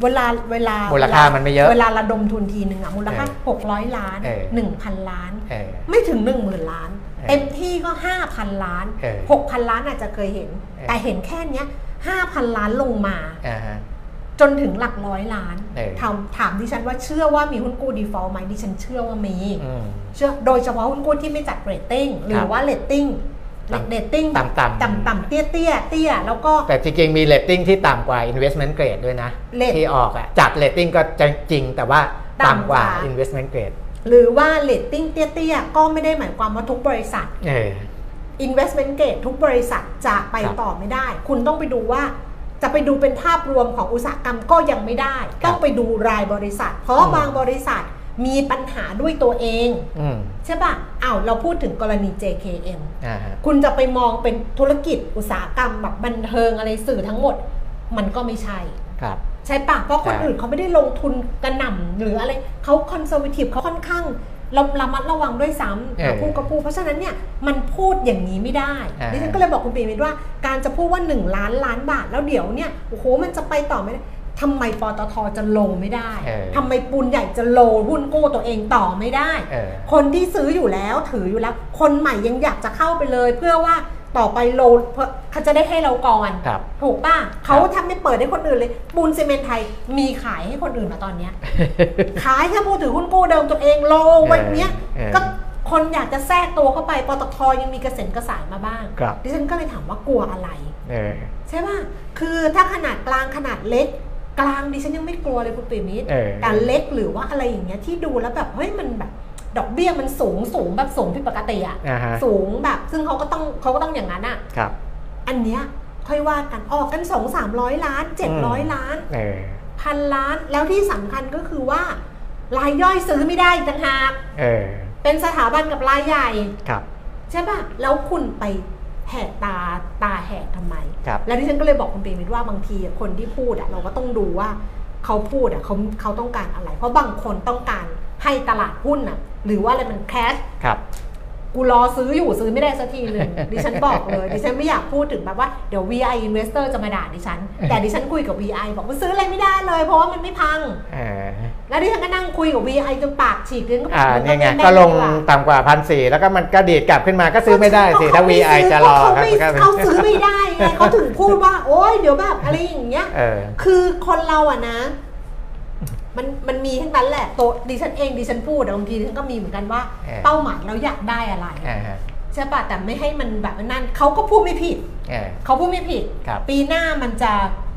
เวลาเวลามูลค่ามันไม่เยอะเวลาระดมทุนทีหนึ่งอะมูลค่าเออ600ล้านเออ1,000ล้านเออไม่ถึง1 0,000ล้านเออ เต็มที่ก็ 5,000 ล้านเออ6,000 ล้านอาจจะเคยเห็นเออแต่เห็นแค่เนี้ย5,000 ล้านลงมาอ่าฮะจนถึงหลักร้อยล้านเออถามถามดิฉันว่าเชื่อว่ามีหุ้นกู้ default ไหมดิฉันเชื่อว่ามีอืมเชื่อโดยเฉพาะหุ้นกู้ที่ไม่จัดเรตติ้งครับหรือว่าเรตติ้งต่ำเรตติ้งแบบต่ำๆต่ำต่ำเตี้ยเตี้ยเตี้ยแล้วก็แต่จริงๆมีเรตติ้งที่ต่ำกว่า investment grade ด้วยนะ rate ที่ออกอะจัดเรตติ้งก็จริงแต่ว่าต่ำต่ำกว่ากว่า investment grade หรือว่าเรตติ้งเตี้ยเตี้ยก็ไม่ได้หมายความว่าทุกบริษัทเออ investment grade ทุกบริษัทจะไปครับต่อไม่ได้ คุณต้องไปดูว่าจะไปดูเป็นภาพรวมของอุตสาหกรรมก็ยังไม่ได้ครับต้องไปดูรายบริษัท เพราะอืมบางบริษัทมีปัญหาด้วยตัวเองอืมใช่ป่ะอ้าวเราพูดถึงกรณี JKN อ่าฮะคุณจะไปมองเป็นธุรกิจอุตสาหกรรมแบบบันเทิงอะไรสื่อทั้งหมด มันก็ไม่ใช่ครับ ใช่ปะเพราะคนใช่อื่นเขาไม่ได้ลงทุนกระหน่ำหรืออะไรเขา conservative เขาค่อนข้างระระมัดระวังด้วยซ้ำเออพูดก็พูดเพราะฉะนั้นเนี่ยมันพูดอย่างนี้ไม่ได้อ่าดิฉันก็เลยบอกคุณปีมิตรว่าการจะพูดว่า 1 ล้านล้านบาทแล้วเดี๋ยวเนี่ยโอ้โหมันจะไปต่อไม่ได้ทำไมปตทจะโลไม่ได้เออทำไมปูนใหญ่จะโลหุ้นกู้ตัวเองต่อไม่ได้เออคนที่ซื้ออยู่แล้วถืออยู่แล้ว คนใหม่ยังอยากจะเข้าไปเลย เพื่อว่า ต่อไปโลเพื่อเขาจะได้ให้เราก่อนครับถูกป่ะเขาทำไม่เปิดให้คนอื่นเลยปูนซีเมนต์ไทยมีขายให้คนอื่นมาตอนเนี้ยขายแค่ผู้ถือหุ้นกู้เดิมตัวเองโลวันเนี้ยเออก็คนอยากจะแทรกตัวเข้าไปปตทยังมีกระเซ็นกระสายมาบ้างครับดิฉันก็เลยถามว่ากลัวอะไรเออใช่ป่ะคือถ้าขนาดกลางขนาดเล็ก กลางดิฉันยังไม่กลัวเลยคุณปิมิตรเออแต่เล็กหรือว่าอะไรอย่างเงี้ยที่ดูแล้วแบบเฮ้ยมันแบบ ดอกเบี้ยมันสูงสูงแบบสูงผิดปกติอะอ่าฮะสูงแบบ ซึ่งเขาก็ต้องเขาก็ต้องอย่างนั้นอะครับ อันเนี้ยค่อยว่ากันออกกันสองสามร้อยล้านเจ็ดร้อยล้านเออพันล้านแล้วที่สำคัญก็คือว่ารายย่อยซื้อไม่ได้อีกต่างหากเออเป็นสถาบันกับรายใหญ่ ครับ ใช่ป่ะแล้วคุณไปแหกตาตาแหกทำไม ครับ แล้วที่ฉันก็เลยบอกคุณปีมิตรว่าบางทีอะคนที่พูดอะเราก็ต้องดูว่าเขาพูดอะเขาเขาต้องการอะไร เพราะบางคนต้องการ ให้ตลาดหุ้นอะหรือว่าอะไรมันแคชครับกูรอซื้ออยู่ซื้อไม่ได้สักทีหนึ่งดิฉันบอกเลย ดิฉันไม่อยากพูดถึงแบบว่าเดี๋ยว VI Investor จะมาด่าดิฉัน แต่ดิฉันคุยกับ VI บอกว่าซื้ออะไรไม่ได้เลย เพราะว่ามันไม่พังเออแล้วดิฉันก็นั่งคุยกับ VI จนปากฉีกดิฉันก็บอ่าอกเนี่ยไงมัก็ลงแม่นดีว่าต่ำกว่าพันสี่แล้วก็มันก็ดีดกลับขึ้นมาก็ซื้อไม่ได้สิถ้า VI จะรอครับเขาไม่เขาซื้อไม่ได้ไงเขาถึงพูดว่า โอ๊ยเดี๋ยวแบบอะไรอย่างเงี้ยเออคือคนเราอะนะ มันมันมีทั้งนั้นแหละตัวดิฉันเองดิฉันพูดอะบางทีดิฉันก็มีเหมือนกันว่าเออเป้าหมายเราอยากได้อะไรอ่าฮะใช่ป่ะแต่ไม่ให้มันแบบนั่นเขาก็พูดไม่ผิดเออเขาพูดไม่ผิด ครับ ปีหน้ามันจะ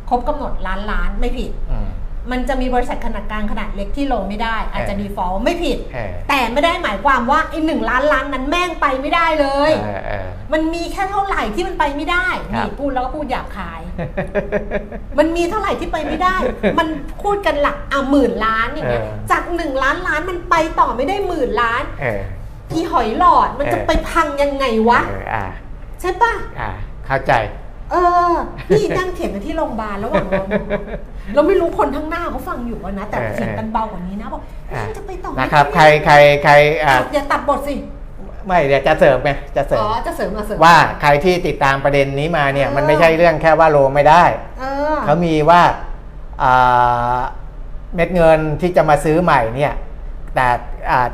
ครบกำหนดล้านล้านไม่ผิด อืม มันจะมีบริษัทขนาดกลางขนาดเล็กที่ลงไม่ได้ อาจจะเออดีฟอลไม่ผิดเออแต่ไม่ได้หมายความว่าไอ้หนึ่งล้านล้านนั้นแม่งไปไม่ได้เลยเออเออมันมีแค่เท่าไหร่ที่มันไปไม่ได้ครับนี่พูดแล้วก็พูดหยาบคาย มันมีเท่าไหร่ที่ไปไม่ได้ มันพูดกันหลักอะหมื่นล้านอย่างเงี้ยเออจากหนึ่งล้านล้านมันไปต่อไม่ได้หมื่นล้านเอออีหอยหลอดมันจะเออไปพังยังไงวะเอออ่าใช่ปะอ่าเข้าใจ เออ นี่นั่งเถียงกันที่โรงพยาบาลระหว่างรอหมอเราไม่รู้คนข้างหน้าเขาฟังอยู่อะนะ แต่เออเถียงกันเบากว่านี้นะบอกเฮ้ยมันจะไปต่อนะครับ ใครไม่ได้ใครใครอ่าอย่าตัดบทสิไม่เดี๋ยวจะเสริมไงจะเสริอ๋มอจะเสริมมาเสริมว่าใครที่ติดตามประเด็นนี้มาเนี่ยเออมันไม่ใช่เรื่องแค่ว่าโลไม่ได้เออเขามีว่าอ่าเม็ดเงินที่จะมาซื้อใหม่เนี่ย แต่อ่า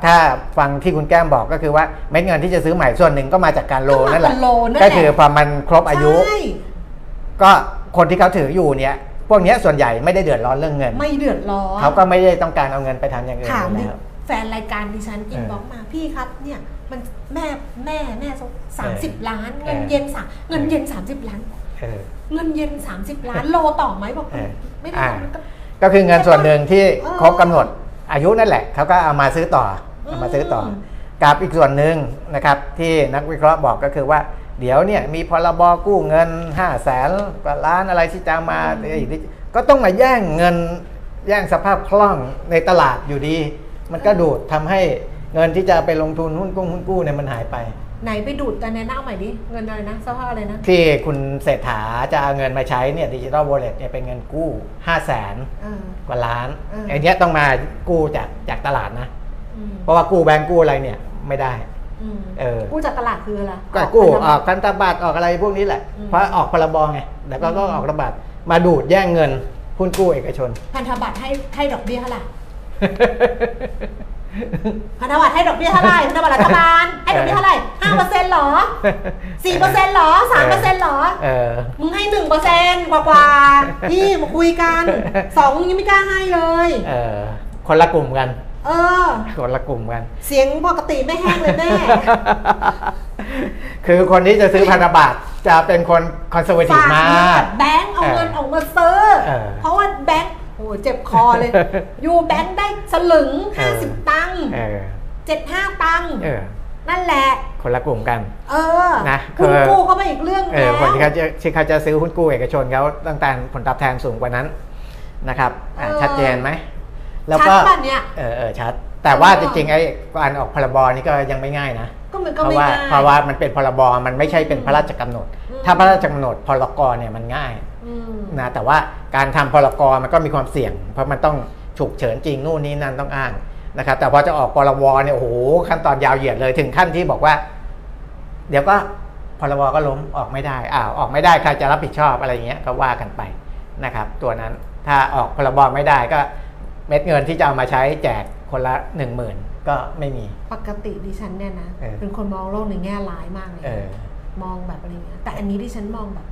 ถ้าฟังที่คุณแก้มบอกก็คือว่าเม็ดเงินที่จะซื้อใหม่ส่วนหนึ่งก็มาจากการโลก็มานั่นแหละจากโลนั่นแหละก็คือพอมันครบอายุใช่ก็คนที่เขาถืออยู่เนี่ยพวกเนี้ยส่วนใหญ่ไม่ได้เดือดร้อนเรื่องเงิน ไม่เดือดร้อนเขาก็ไม่ได้ต้องการเอาเงินไปทำอย่างอื่นถามอยู่ดิแล้วแฟนรายการดิฉันอินเออบ็อกมาพี่ครับเนี่ยมันแม่แม่แม่สามสิบล้านเออเงินเย็นสามเงินเย็นสามสิบล้านเออเงินเย็นสามสิบล้านโลต่อไหมบอกเออไม่ได้อ่ามันก็ก็คือเงินส่วนหนึ่งที่เออครบกำหนด อายุนั่นแหละเขาก็เอามาซื้อต่อเอามาซื้อต่ออมกับอีกส่วนหนึ่งนะครับที่นักวิเคราะห์บอกก็คือว่า เดี๋ยวเนี่ยมีพรบกู้เงิน5้าแสนกว่าล้านอะไรที่จะมาอีกก็ต้องมาแย่งเงินแย่งสภาพคล่องในตลาดอยู่ดี มันก็ดูดทำให้เงินที่จะไปลงทุนหุ้นกู้หุ้นกู้เนี่ยมันหายไป ไหนไปดูดกันในหน้าใหม่ดิ เงินอะไรนะสภาพอะไรนะ ที่คุณเศรษฐาจะเอาเงินมาใช้เนี่ยดิจิ t a ล w อลเล็ตเนี่ยเป็นเงินกู้ 5 0 0แสนเออกว่าล้านเออ ไอ้เนี้ยต้องมากู้จากจากตลาดนะ อืมเพราะว่ากู้แบงก์กู้อะไรเนี่ยไม่ได้ อืมเออ กู้จากตลาดคืออะไรก็กู้พันธอบัอตกรพันธบัตรออกอะไรพวกนี้แหละ อืม เพราะออกพรบไงแล้วก็ก็ออกระบาดมาดูดแย่งเงินหุ้นกู้เอกชน พันธบัตรให้ให้ดอกเบี้ยเท่าไหร่ พันธบัตรให้ดอกเบี้ยเท่าไหร่พันธบัตรรัฐบาลให้ดอกเบี้ยเท่าไหร่ห้าเปอร์เซ็นต์หรอสี่เปอร์เซ็นต์หรอสามเปอร์เซ็นต์หรอเออมึงให้หนึ่งเปอร์เซ็นต์กว่ากว่าๆพี่มาคุยกันสองยังไม่กล้าให้เลยเออคนละกลุ่มกันเออคนละกลุ่มกัน เสียงปกติไม่แห้งเลยแม่ คือคนที่จะซื้อพันธบัตรจะเป็นคนคอนเซอร์วทีฟฝากเงินมากับแบงค์เอาเงินเออออกมาซื้อเออเพราะว่าแบงค์โอ้ เจ็บคอเลย อยู่แบงค์ได้สลึงเออ50 ตังค์เออ75ตังค์เออนั่นแหละ คนละกลุ่มกัน เออนะคุณคือกู้เข้าไปอีกเรื่องเออแล้วคนที่เขาจะที่เขาจะซื้อหุ้นกู้เอกชนเขาต้องการผลตอบแทนสูงกว่านั้นนะครับอะเออชัดเจนไหมแล้วก็ชัดป่ะเนี่ยเออเออชัด แต่ว่าเออจริงๆไอ้การออกพรบนี่ก็ยังไม่ง่ายนะก็มันก็เพราะไม่ว่าง่ายเพราะว่ามันเป็นพรบมันไม่ใช่เป็นพระราชกำหนดอืมถ้าพระราชกำหนดพรกเนี่ยมันง่ายอืม นะแต่ว่าการทำพรกมันก็มีความเสี่ยง เพราะมันต้องฉุกเฉินจริงนู่นนี่นั่นต้องอ้างนะครับแต่พอจะออกพรบเนี่ยโอ้โหขั้นตอนยาวเหยียดเลยถึงขั้นที่บอกว่า เดี๋ยวก็พรบก็ล้มออกไม่ได้อ้าวออกไม่ได้ใครจะรับผิดชอบอะไรเงี้ยก็ว่ากันไปนะครับ ตัวนั้นถ้าออกพรบไม่ได้ก็เม็ดเงินที่จะเอามาใช้แจกคนละหนึ่งหมื่นก็ไม่มี ปกติดิฉันเนี่ยนะเออเป็นคนมองโลกในแง่ร้ายมากเลยเออมองแบบอะไรเงี้ยแต่อันนี้ดิฉันมองแบบ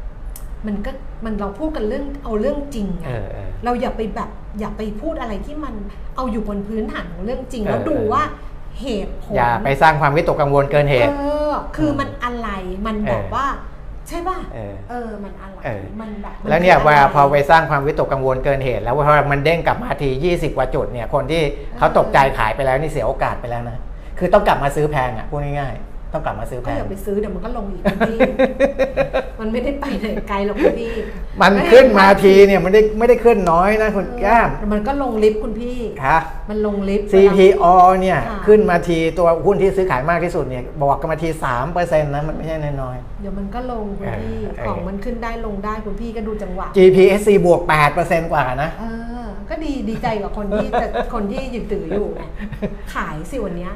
มันก็มันเราพูดกันเรื่องเอาเรื่องจริงเออะอเออเราอย่าไปแบบอย่าไปพูดอะไรที่มันเอาอยู่บนพื้นฐานของเรื่องจริงเออแล้วดูเออว่าเหตุผลอย่าไปสร้างความวิตกกังวลเกินเหตุเออคือมันอะไรมันแบบเออว่าใช่ป่ะ เออเออมันอะไรเออมันแบบมัแล้วเนี่ยคืะว่าไรพอไปสร้างความวิตกกังวลเกินเหตุ แล้วพอมันเด้งกลับมาที 20 กว่าจุดเนี่ย คนที่เขาตกใจขายไปแล้วนี่เสียโอกาสไปแล้วนะ คือต้องกลับมาซื้อแพงอะ พูดง่ายๆ ต้องกลับมาซื้อแพก็งอย่าไปซื้อเดี๋ยวมันก็ลงอีกคุณพี่ มันไม่ได้ไปไหนไกลหรอกคุณพี่มันขึ้นมาทีเนี่ยมันได้ไม่ได้ขึ้นน้อยนะคุณแก้มเออมันก็ลงลิฟต์คุณพี่ ฮะ มันลงลิฟต์ CPO เนี่ยค่ะ ขึ้นมาทีตัวหุ้นที่ซื้อขายมากที่สุดเนี่ยบอกกันมาที3%นะมันไม่ใช่น้อยเดี๋ยวมันก็ลงคุณพี่เออเออของมันขึ้นได้ลงได้คุณพี่ก็ดูจังหวะ ๆ GPSC บวก 8%กว่านะ เออ ก็ดีดีใจกับคนที่แต่คนที่ยืนถืออยู่ไงขายสิวันเนี้ย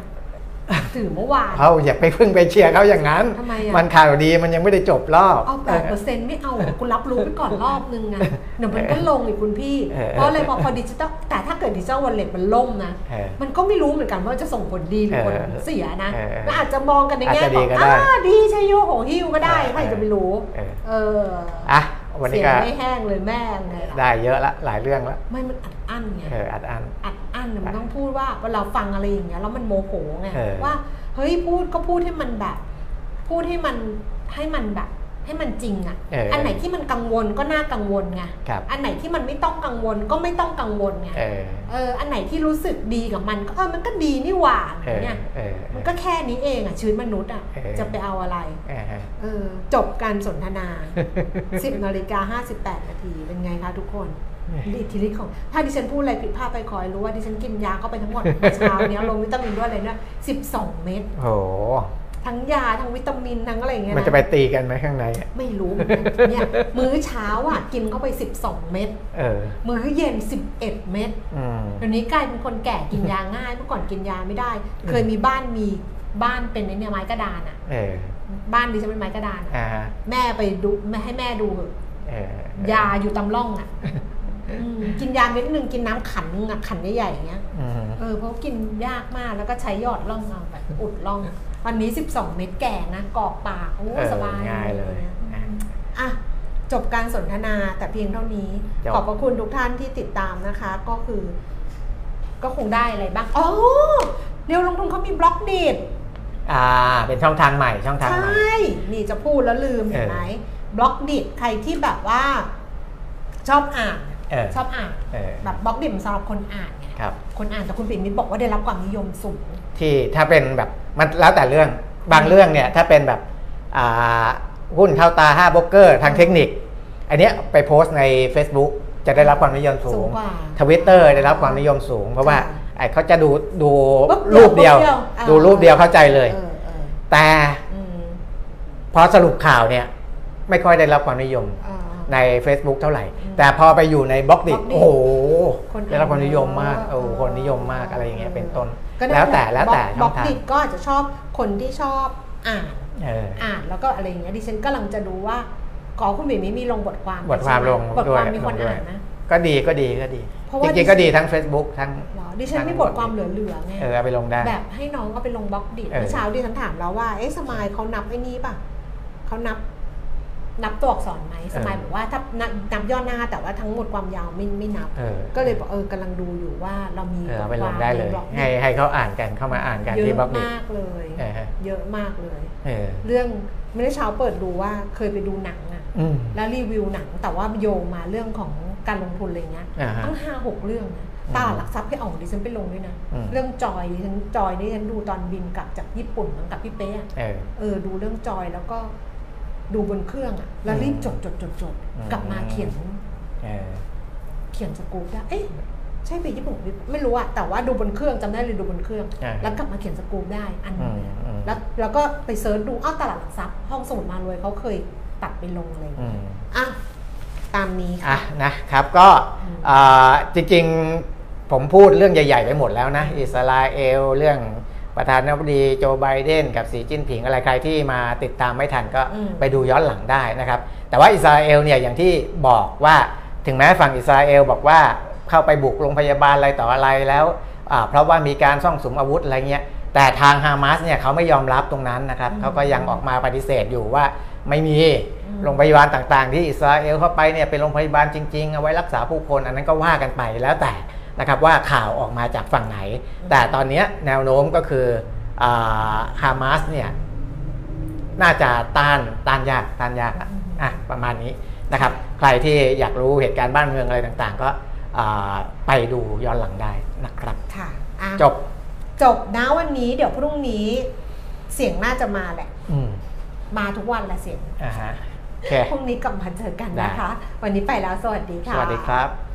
ถือเมื่อวานเขาอย่าไปพึ่งไปเชียร์เขาอย่างนั้นทำไมอะมันข่าวดีมันยังไม่ได้จบรอบ เอาแปดเปอร์เซ็นต์ไม่เอาคุณรับรู้ไปก่อนรอบนึงไงเดี๋ยวมันก็ลงอีกคุณพี่เออเพราะอะไรพอพอดิจิตอลแต่ถ้าเกิดดิจิตอลวอลเล็ตมันล่มนะเออมันก็ไม่รู้เหมือนกันว่าจะส่งผลดีหรือผลเออเสียนะเออเออมันอาจจะมองกันในแง่อาจจะขดีองก็ได้อ่าดีใช่โยโหฮิวก็ได้เออใครจะไปรู้เออเอออะวันเสีนี้ยงก็ไม่แห้งเลยแม่ไงล่ะได้เยอะละหลายเรื่องละไม่มันอัด อั้นไงเอออัดอันอัดอั้นน่ะมันต้องพูดว่าเวลาฟังอะไรอย่างเงี้ยแล้วมันโมโหไงเออว่าเฮ้ยพูดก็พูดให้มันแบบ พูดให้มันให้มันแบบให้มันจริงอะเอออัอันไหนที่มันกังวลก็น่ากังวลไงครับอันไหนที่มันไม่ต้องกังวลก็ไม่ต้องกังวลไงเออเออ อันไหนที่รู้สึกดีกับมันก็เออ มันก็ดีนี่หว่าเออเนี่ยเออมันก็แค่นี้เองอะชีวิตมนุษย์อะเออจะไปเอาอะไรเออเออ จบการสนทนา 10นาฬิกา58นาทีเป็นไงคะทุกคน อิทธิฤทธิ์ของ ถ้าดิฉันพูดอะไรผิดพลาดไปขอให้รู้ว่าดิฉันกินยาเข้าไปทั้งหมดเมื่อเช้าเนี้ยลงวิตามินด้วยอะไรเนี่ย12เม็ดโหทั้งยาทั้งวิตามินทั้งอะไรอย่างเงี้ยมันจะไปตีกันไหมข้างในอะไม่รู้เหมือนกันเนี่ยมื้อเช้าอะกินเข้าไป 12 เม็ดเออมื้อเย็น 11 เม็ดอืมเดี๋ยวนี้กลายเป็นคนแก่กินยาง่ายเมื่อก่อนกินยาไม่ได้ เคยมีบ้านมีบ้านเป็นไอ้เนี่ยไม้กระดานอะเออบ้านดิฉันเป็นไม้กระดานอะอ่าฮะแม่ไปดูแม่ให้แม่ดูเถอะเออยาอยู่ตำร่องอะอืม กินยาเม็ดหนึ่งกินน้ำขันนึงอะขันใหญ่ๆอย่างเงี้ยอืมเออเพราะกินยากมากแล้วก็ใช้หยอดร่องเอาแบบอุดร่องวันนี้ 12 เม็ดแก่นะกรอกปากโอ้เออสบายง่ายเลยอะอะจบการสนทนาแต่เพียงเท่านี้จบขอบพระคุณทุกท่านที่ติดตามนะคะ ก็คือ ก็คงได้อะไรบ้างอ๋อเรียวลงทุนเขามีบล็อกดีดอ่า เป็นช่องทางใหม่ช่องทางใชใหม่่นี่จะพูดแล้วลืมเห็นไหมเอบล็อกดิดใครที่แบบว่า ชอบอ่าน เออชอบอ่านเออ แบบบล็อกดิดมันสำหรับคนอ่านไงครับ คนอ่านแต่คุณปิ่นมิตรบอกว่าได้รับความนิยมสูง ที่ถ้าเป็นแบบมันแล้วแต่เรื่องบางเรื่องเนี่ยถ้าเป็นแบบอ่าหุ้นเข้าตา5โบรกเกอร์ทางเทคนิค อันเนี้ยไปโพสต์ใน Facebook จะได้รับความนิยมสูสูงงกว่าทวิตเตอร์ได้รับความนิยมสูง เพราะว่าค่ะไอ้เขาจะดูดูปุ๊บรูปเดียว ปุ๊บเดียวอ่า ดูรูปเดียวเข้าใจเลย เออเออแต่อืมพอสรุปข่าวเนี่ยไม่ค่อยได้รับความนิยมอ่า ใน Facebook เท่าไหร่อืมแต่พอไปอยู่ในบล็อกดิ Blockdit โอ้โหคนอ่านได้รับความนิยมมากเยอะโอ้โหคนนิยมมากอะไรอย่างเงี้ยเป็นต้นก็ได้แล้วแต่แล้วแต่บช่ล็อองกทางดิดก็อาจจะชอบคนที่ชอบอ่านเอออ่านแล้วก็อะไรอย่างเงี้ยดิฉันกำลังจะดูว่าขอคุณปิ่นมิตรมีลงบทความบทความลงบทด้คววายมมีคนลงด้วยอ่านนะก็ดีก็ดีก็ดีเพราะจว่าริงๆก็ดีทั้ง Facebook ทั้งเหรอดิฉันมีบทความเหลือๆไงเออเอาไปลงได้แบบให้น้องก็ไปลงบล็อกดิเออเมื่อเช้าดิฉันถามแล้วว่าเอ๊ะสมายเขานับไอ้นี่ป่ะเขานับ นับตัวอักษรไหมสมายบอกว่าถ้านับนับย่อหน้าแต่ว่าทั้งหมดความยาวไม่ไม่นับเออก็เลยบอกเออ กำลังดูอยู่ว่าเรามีเออบเอาทไปคลวางมได้เลยในบล็อกดิให้ให้เขาอ่านกันเข้ามาอ่านกันเยที่บล็ออะกดิมากเลยเออเยอะมากเลยเออเรื่องไม่ได้เช้าเปิดดูว่าเคยไปดูหนังอะอืมแล้วรีวิวหนังแต่ว่าโยงมาเรื่องของการลงทุนอะไรเงี้ยอ่าฮะตั้งห้าหกเรื่องนะอืมตลาดหลักทรัพย์พี่อ๋องดิฉันไปลงด้วยนะอืมเรื่องจอยดิฉันจอยนี่ฉันดูตอนบินกลับจากญี่ปุ่นมั้งกับพี่เป๊ะอะเออเออดูเรื่องจอยแล้วก็ ดูบนเครื่องอะแล้วรีบจดจดจดจดอืมกลับมาเขียนเออเขียนสกู๊ปได้เอ๊ะใช่ไปญี่ปุ่นหรือไม่รู้อะแต่ว่าดูบนเครื่องจำได้เลยดูบนเครื่องอ่าแล้วกลับมาเขียนสกู๊ปได้อันหนึงเลยอืมอืมแล้วแล้วก็ไปเซิร์ชดูอ้าวตลาดหลักทรัพย์ห้องสมุดมารวยเขาเคยตัดไปลงอะไรอย่างอืเงี้ยมอะตามนี้อะค่ะนะครับก็อ่าจริงๆผมพูดเรื่องใหญ่ ๆ ไปหมดแล้วนะ อิสราเอลเรื่อง ประธานาธิบดีโจไบเดนกับสีจิ้นผิงอะไรใครที่มาติดตามไม่ทันก็อืมไปดูย้อนหลังได้นะครับ แต่ว่าอิสราเอลเนี่ยอย่างที่บอกว่าถึงแม้ฝั่งอิสราเอลบอกว่าเข้าไปบุกโรงพยาบาลอะไรต่ออะไรแล้วอ่าเพราะว่ามีการซ่องสุมอาวุธอะไรเงี้ยแต่ทางฮามาสเนี่ยเขาไม่ยอมรับตรงนั้นนะครับเขาก็ยังออกมาปฏิเสธอยู่ว่าไม่มีโรงพยาบาลต่างๆ ที่อิสราเอลเข้าไปเนี่ยเป็นโรงพยาบาลจริงๆเอาไว้รักษาผู้คน อันนั้นก็ว่ากันไปแล้วแต่ นะครับว่าข่าวออกมาจากฝั่งไหน แต่ตอนเนี้ยแนวโน้มก็คือฮามาสเนี่ยน่าจะต้านต้านยากต้านยากอะอะประมาณนี้นะครับ ใครที่อยากรู้เหตุการณ์บ้านเมืองอะไรต่างๆ ก็อ่าไปดูย้อนหลังได้นะครับค่ะอะจบจบนะวันนี้เดี๋ยวพรุ่งนี้เสียงน่าจะมาแหละอืมมาทุกวันแหละเสียงอ่าฮะโอเคพรุ่งนี้กลับมาเจอกันนะคะ วันนี้ไปแล้วสวัสดีสค่ะวัสดีครับ